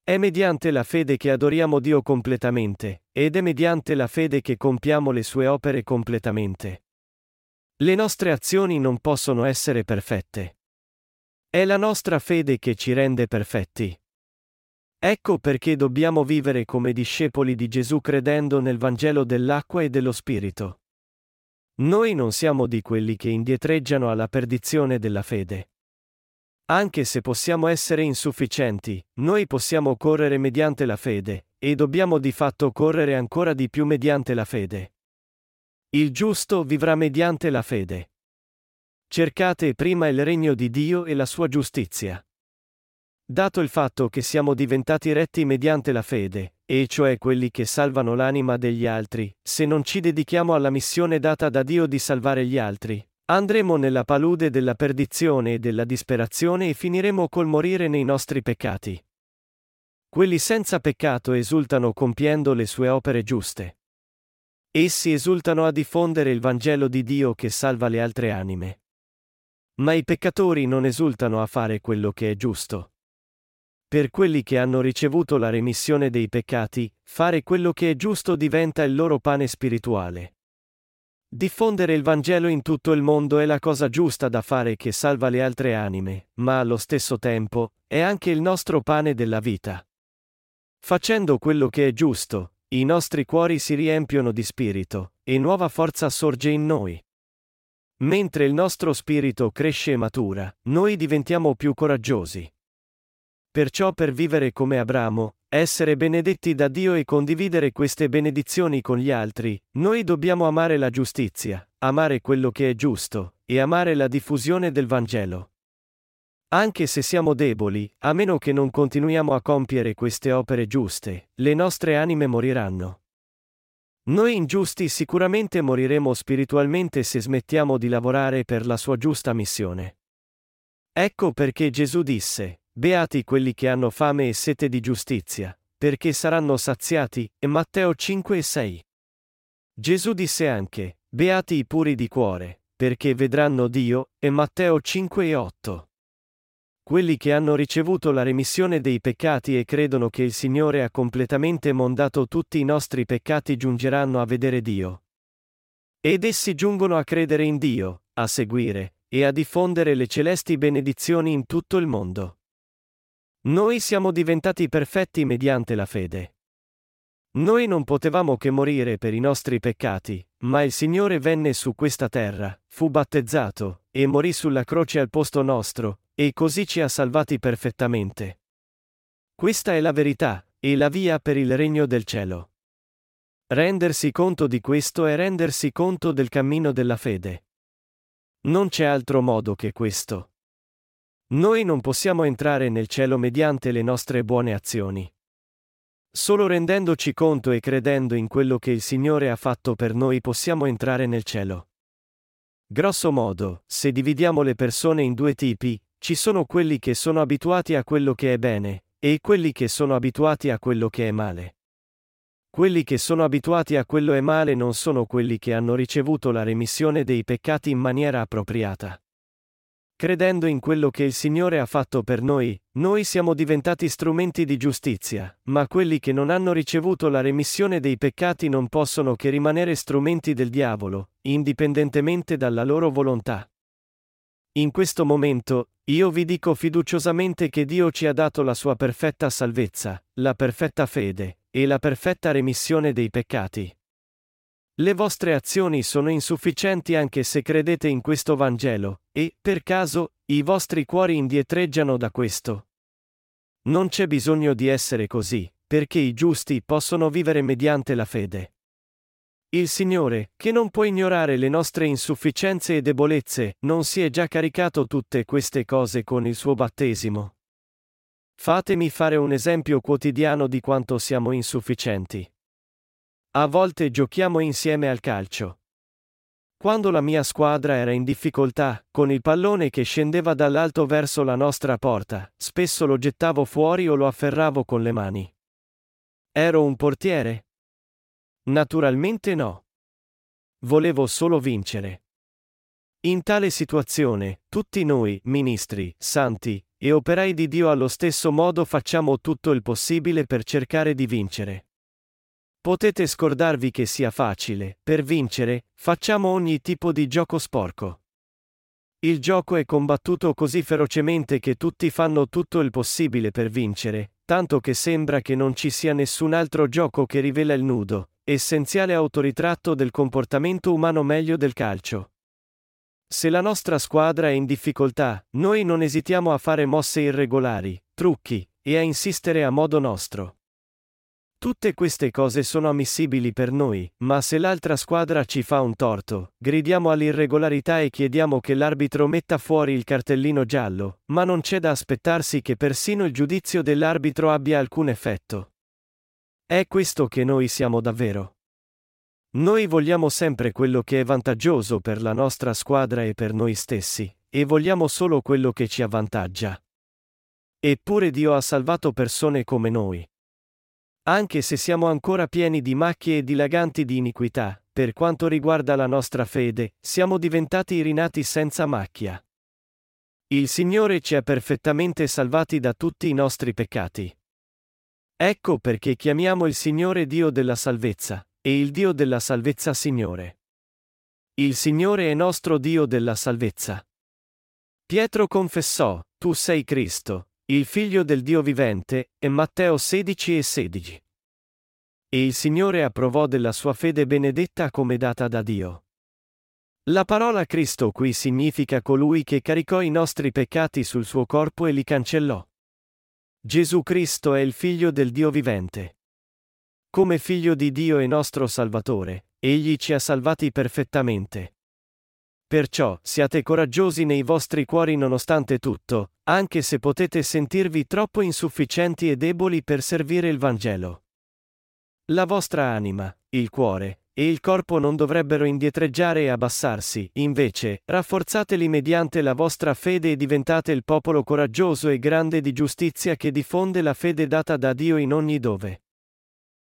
È mediante la fede che adoriamo Dio completamente, ed è mediante la fede che compiamo le sue opere completamente. Le nostre azioni non possono essere perfette. È la nostra fede che ci rende perfetti. Ecco perché dobbiamo vivere come discepoli di Gesù credendo nel Vangelo dell'acqua e dello Spirito. Noi non siamo di quelli che indietreggiano alla perdizione della fede. Anche se possiamo essere insufficienti, noi possiamo correre mediante la fede, e dobbiamo di fatto correre ancora di più mediante la fede. Il giusto vivrà mediante la fede. Cercate prima il regno di Dio e la sua giustizia. Dato il fatto che siamo diventati retti mediante la fede, e cioè quelli che salvano l'anima degli altri, se non ci dedichiamo alla missione data da Dio di salvare gli altri, andremo nella palude della perdizione e della disperazione e finiremo col morire nei nostri peccati. Quelli senza peccato esultano compiendo le sue opere giuste. Essi esultano a diffondere il Vangelo di Dio che salva le altre anime. Ma i peccatori non esultano a fare quello che è giusto. Per quelli che hanno ricevuto la remissione dei peccati, fare quello che è giusto diventa il loro pane spirituale. Diffondere il Vangelo in tutto il mondo è la cosa giusta da fare che salva le altre anime, ma allo stesso tempo, è anche il nostro pane della vita. Facendo quello che è giusto, i nostri cuori si riempiono di spirito, e nuova forza sorge in noi. Mentre il nostro spirito cresce e matura, noi diventiamo più coraggiosi. Perciò per vivere come Abramo, essere benedetti da Dio e condividere queste benedizioni con gli altri, noi dobbiamo amare la giustizia, amare quello che è giusto, e amare la diffusione del Vangelo. Anche se siamo deboli, a meno che non continuiamo a compiere queste opere giuste, le nostre anime moriranno. Noi ingiusti sicuramente moriremo spiritualmente se smettiamo di lavorare per la sua giusta missione. Ecco perché Gesù disse, Beati quelli che hanno fame e sete di giustizia, perché saranno saziati, e Matteo 5 e 6. Gesù disse anche, Beati i puri di cuore, perché vedranno Dio, e Matteo 5 e 8. Quelli che hanno ricevuto la remissione dei peccati e credono che il Signore ha completamente mondato tutti i nostri peccati giungeranno a vedere Dio. Ed essi giungono a credere in Dio, a seguire, e a diffondere le celesti benedizioni in tutto il mondo. Noi siamo diventati perfetti mediante la fede. Noi non potevamo che morire per i nostri peccati, ma il Signore venne su questa terra, fu battezzato, e morì sulla croce al posto nostro, e così ci ha salvati perfettamente. Questa è la verità, e la via per il regno del cielo. Rendersi conto di questo è rendersi conto del cammino della fede. Non c'è altro modo che questo. Noi non possiamo entrare nel cielo mediante le nostre buone azioni. Solo rendendoci conto e credendo in quello che il Signore ha fatto per noi possiamo entrare nel cielo. Grosso modo, se dividiamo le persone in due tipi, ci sono quelli che sono abituati a quello che è bene, e quelli che sono abituati a quello che è male. Quelli che sono abituati a quello è male non sono quelli che hanno ricevuto la remissione dei peccati in maniera appropriata. Credendo in quello che il Signore ha fatto per noi, noi siamo diventati strumenti di giustizia, ma quelli che non hanno ricevuto la remissione dei peccati non possono che rimanere strumenti del diavolo, indipendentemente dalla loro volontà. In questo momento, io vi dico fiduciosamente che Dio ci ha dato la sua perfetta salvezza, la perfetta fede, e la perfetta remissione dei peccati. Le vostre azioni sono insufficienti anche se credete in questo Vangelo, e, per caso, i vostri cuori indietreggiano da questo. Non c'è bisogno di essere così, perché i giusti possono vivere mediante la fede. Il Signore, che non può ignorare le nostre insufficienze e debolezze, non si è già caricato tutte queste cose con il suo battesimo. Fatemi fare un esempio quotidiano di quanto siamo insufficienti. A volte giochiamo insieme al calcio. Quando la mia squadra era in difficoltà, con il pallone che scendeva dall'alto verso la nostra porta, spesso lo gettavo fuori o lo afferravo con le mani. Ero un portiere? Naturalmente no. Volevo solo vincere. In tale situazione, tutti noi, ministri, santi, e operai di Dio allo stesso modo facciamo tutto il possibile per cercare di vincere. Potete scordarvi che sia facile, per vincere, facciamo ogni tipo di gioco sporco. Il gioco è combattuto così ferocemente che tutti fanno tutto il possibile per vincere, tanto che sembra che non ci sia nessun altro gioco che rivela il nudo, essenziale autoritratto del comportamento umano meglio del calcio. Se la nostra squadra è in difficoltà, noi non esitiamo a fare mosse irregolari, trucchi, e a insistere a modo nostro. Tutte queste cose sono ammissibili per noi, ma se l'altra squadra ci fa un torto, gridiamo all'irregolarità e chiediamo che l'arbitro metta fuori il cartellino giallo, ma non c'è da aspettarsi che persino il giudizio dell'arbitro abbia alcun effetto. È questo che noi siamo davvero. Noi vogliamo sempre quello che è vantaggioso per la nostra squadra e per noi stessi, e vogliamo solo quello che ci avvantaggia. Eppure Dio ha salvato persone come noi. Anche se siamo ancora pieni di macchie e dilaganti di iniquità, per quanto riguarda la nostra fede, siamo diventati rinati senza macchia. Il Signore ci ha perfettamente salvati da tutti i nostri peccati. Ecco perché chiamiamo il Signore Dio della salvezza, e il Dio della salvezza Signore. Il Signore è nostro Dio della salvezza. Pietro confessò, Tu sei Cristo, il figlio del Dio vivente, e Matteo 16 e 16. E il Signore approvò della sua fede benedetta come data da Dio. La parola Cristo qui significa colui che caricò i nostri peccati sul suo corpo e li cancellò. Gesù Cristo è il figlio del Dio vivente. Come figlio di Dio e nostro Salvatore, egli ci ha salvati perfettamente. Perciò, siate coraggiosi nei vostri cuori nonostante tutto, anche se potete sentirvi troppo insufficienti e deboli per servire il Vangelo. La vostra anima, il cuore, e il corpo non dovrebbero indietreggiare e abbassarsi, invece, rafforzateli mediante la vostra fede e diventate il popolo coraggioso e grande di giustizia che diffonde la fede data da Dio in ogni dove.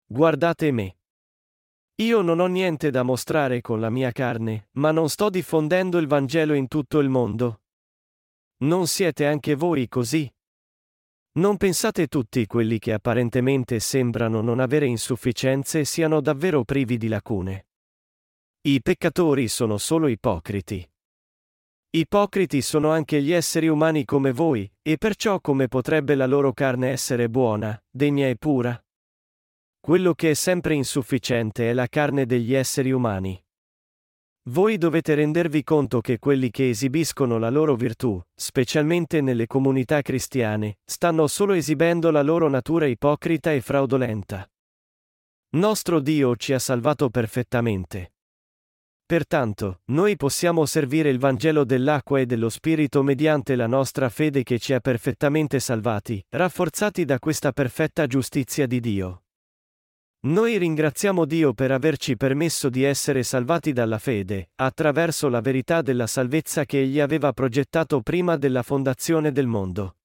Guardate me. Io non ho niente da mostrare con la mia carne, ma non sto diffondendo il Vangelo in tutto il mondo. Non siete anche voi così? Non pensate tutti quelli che apparentemente sembrano non avere insufficienze siano davvero privi di lacune. I peccatori sono solo ipocriti. Ipocriti sono anche gli esseri umani come voi, e perciò come potrebbe la loro carne essere buona, degna e pura? Quello che è sempre insufficiente è la carne degli esseri umani. Voi dovete rendervi conto che quelli che esibiscono la loro virtù, specialmente nelle comunità cristiane, stanno solo esibendo la loro natura ipocrita e fraudolenta. Nostro Dio ci ha salvato perfettamente. Pertanto, noi possiamo servire il Vangelo dell'acqua e dello Spirito mediante la nostra fede che ci ha perfettamente salvati, rafforzati da questa perfetta giustizia di Dio. Noi ringraziamo Dio per averci permesso di essere salvati dalla fede, attraverso la verità della salvezza che Egli aveva progettato prima della fondazione del mondo.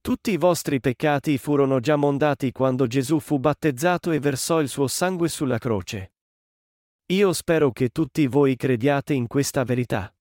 Tutti i vostri peccati furono già mondati quando Gesù fu battezzato e versò il suo sangue sulla croce. Io spero che tutti voi crediate in questa verità.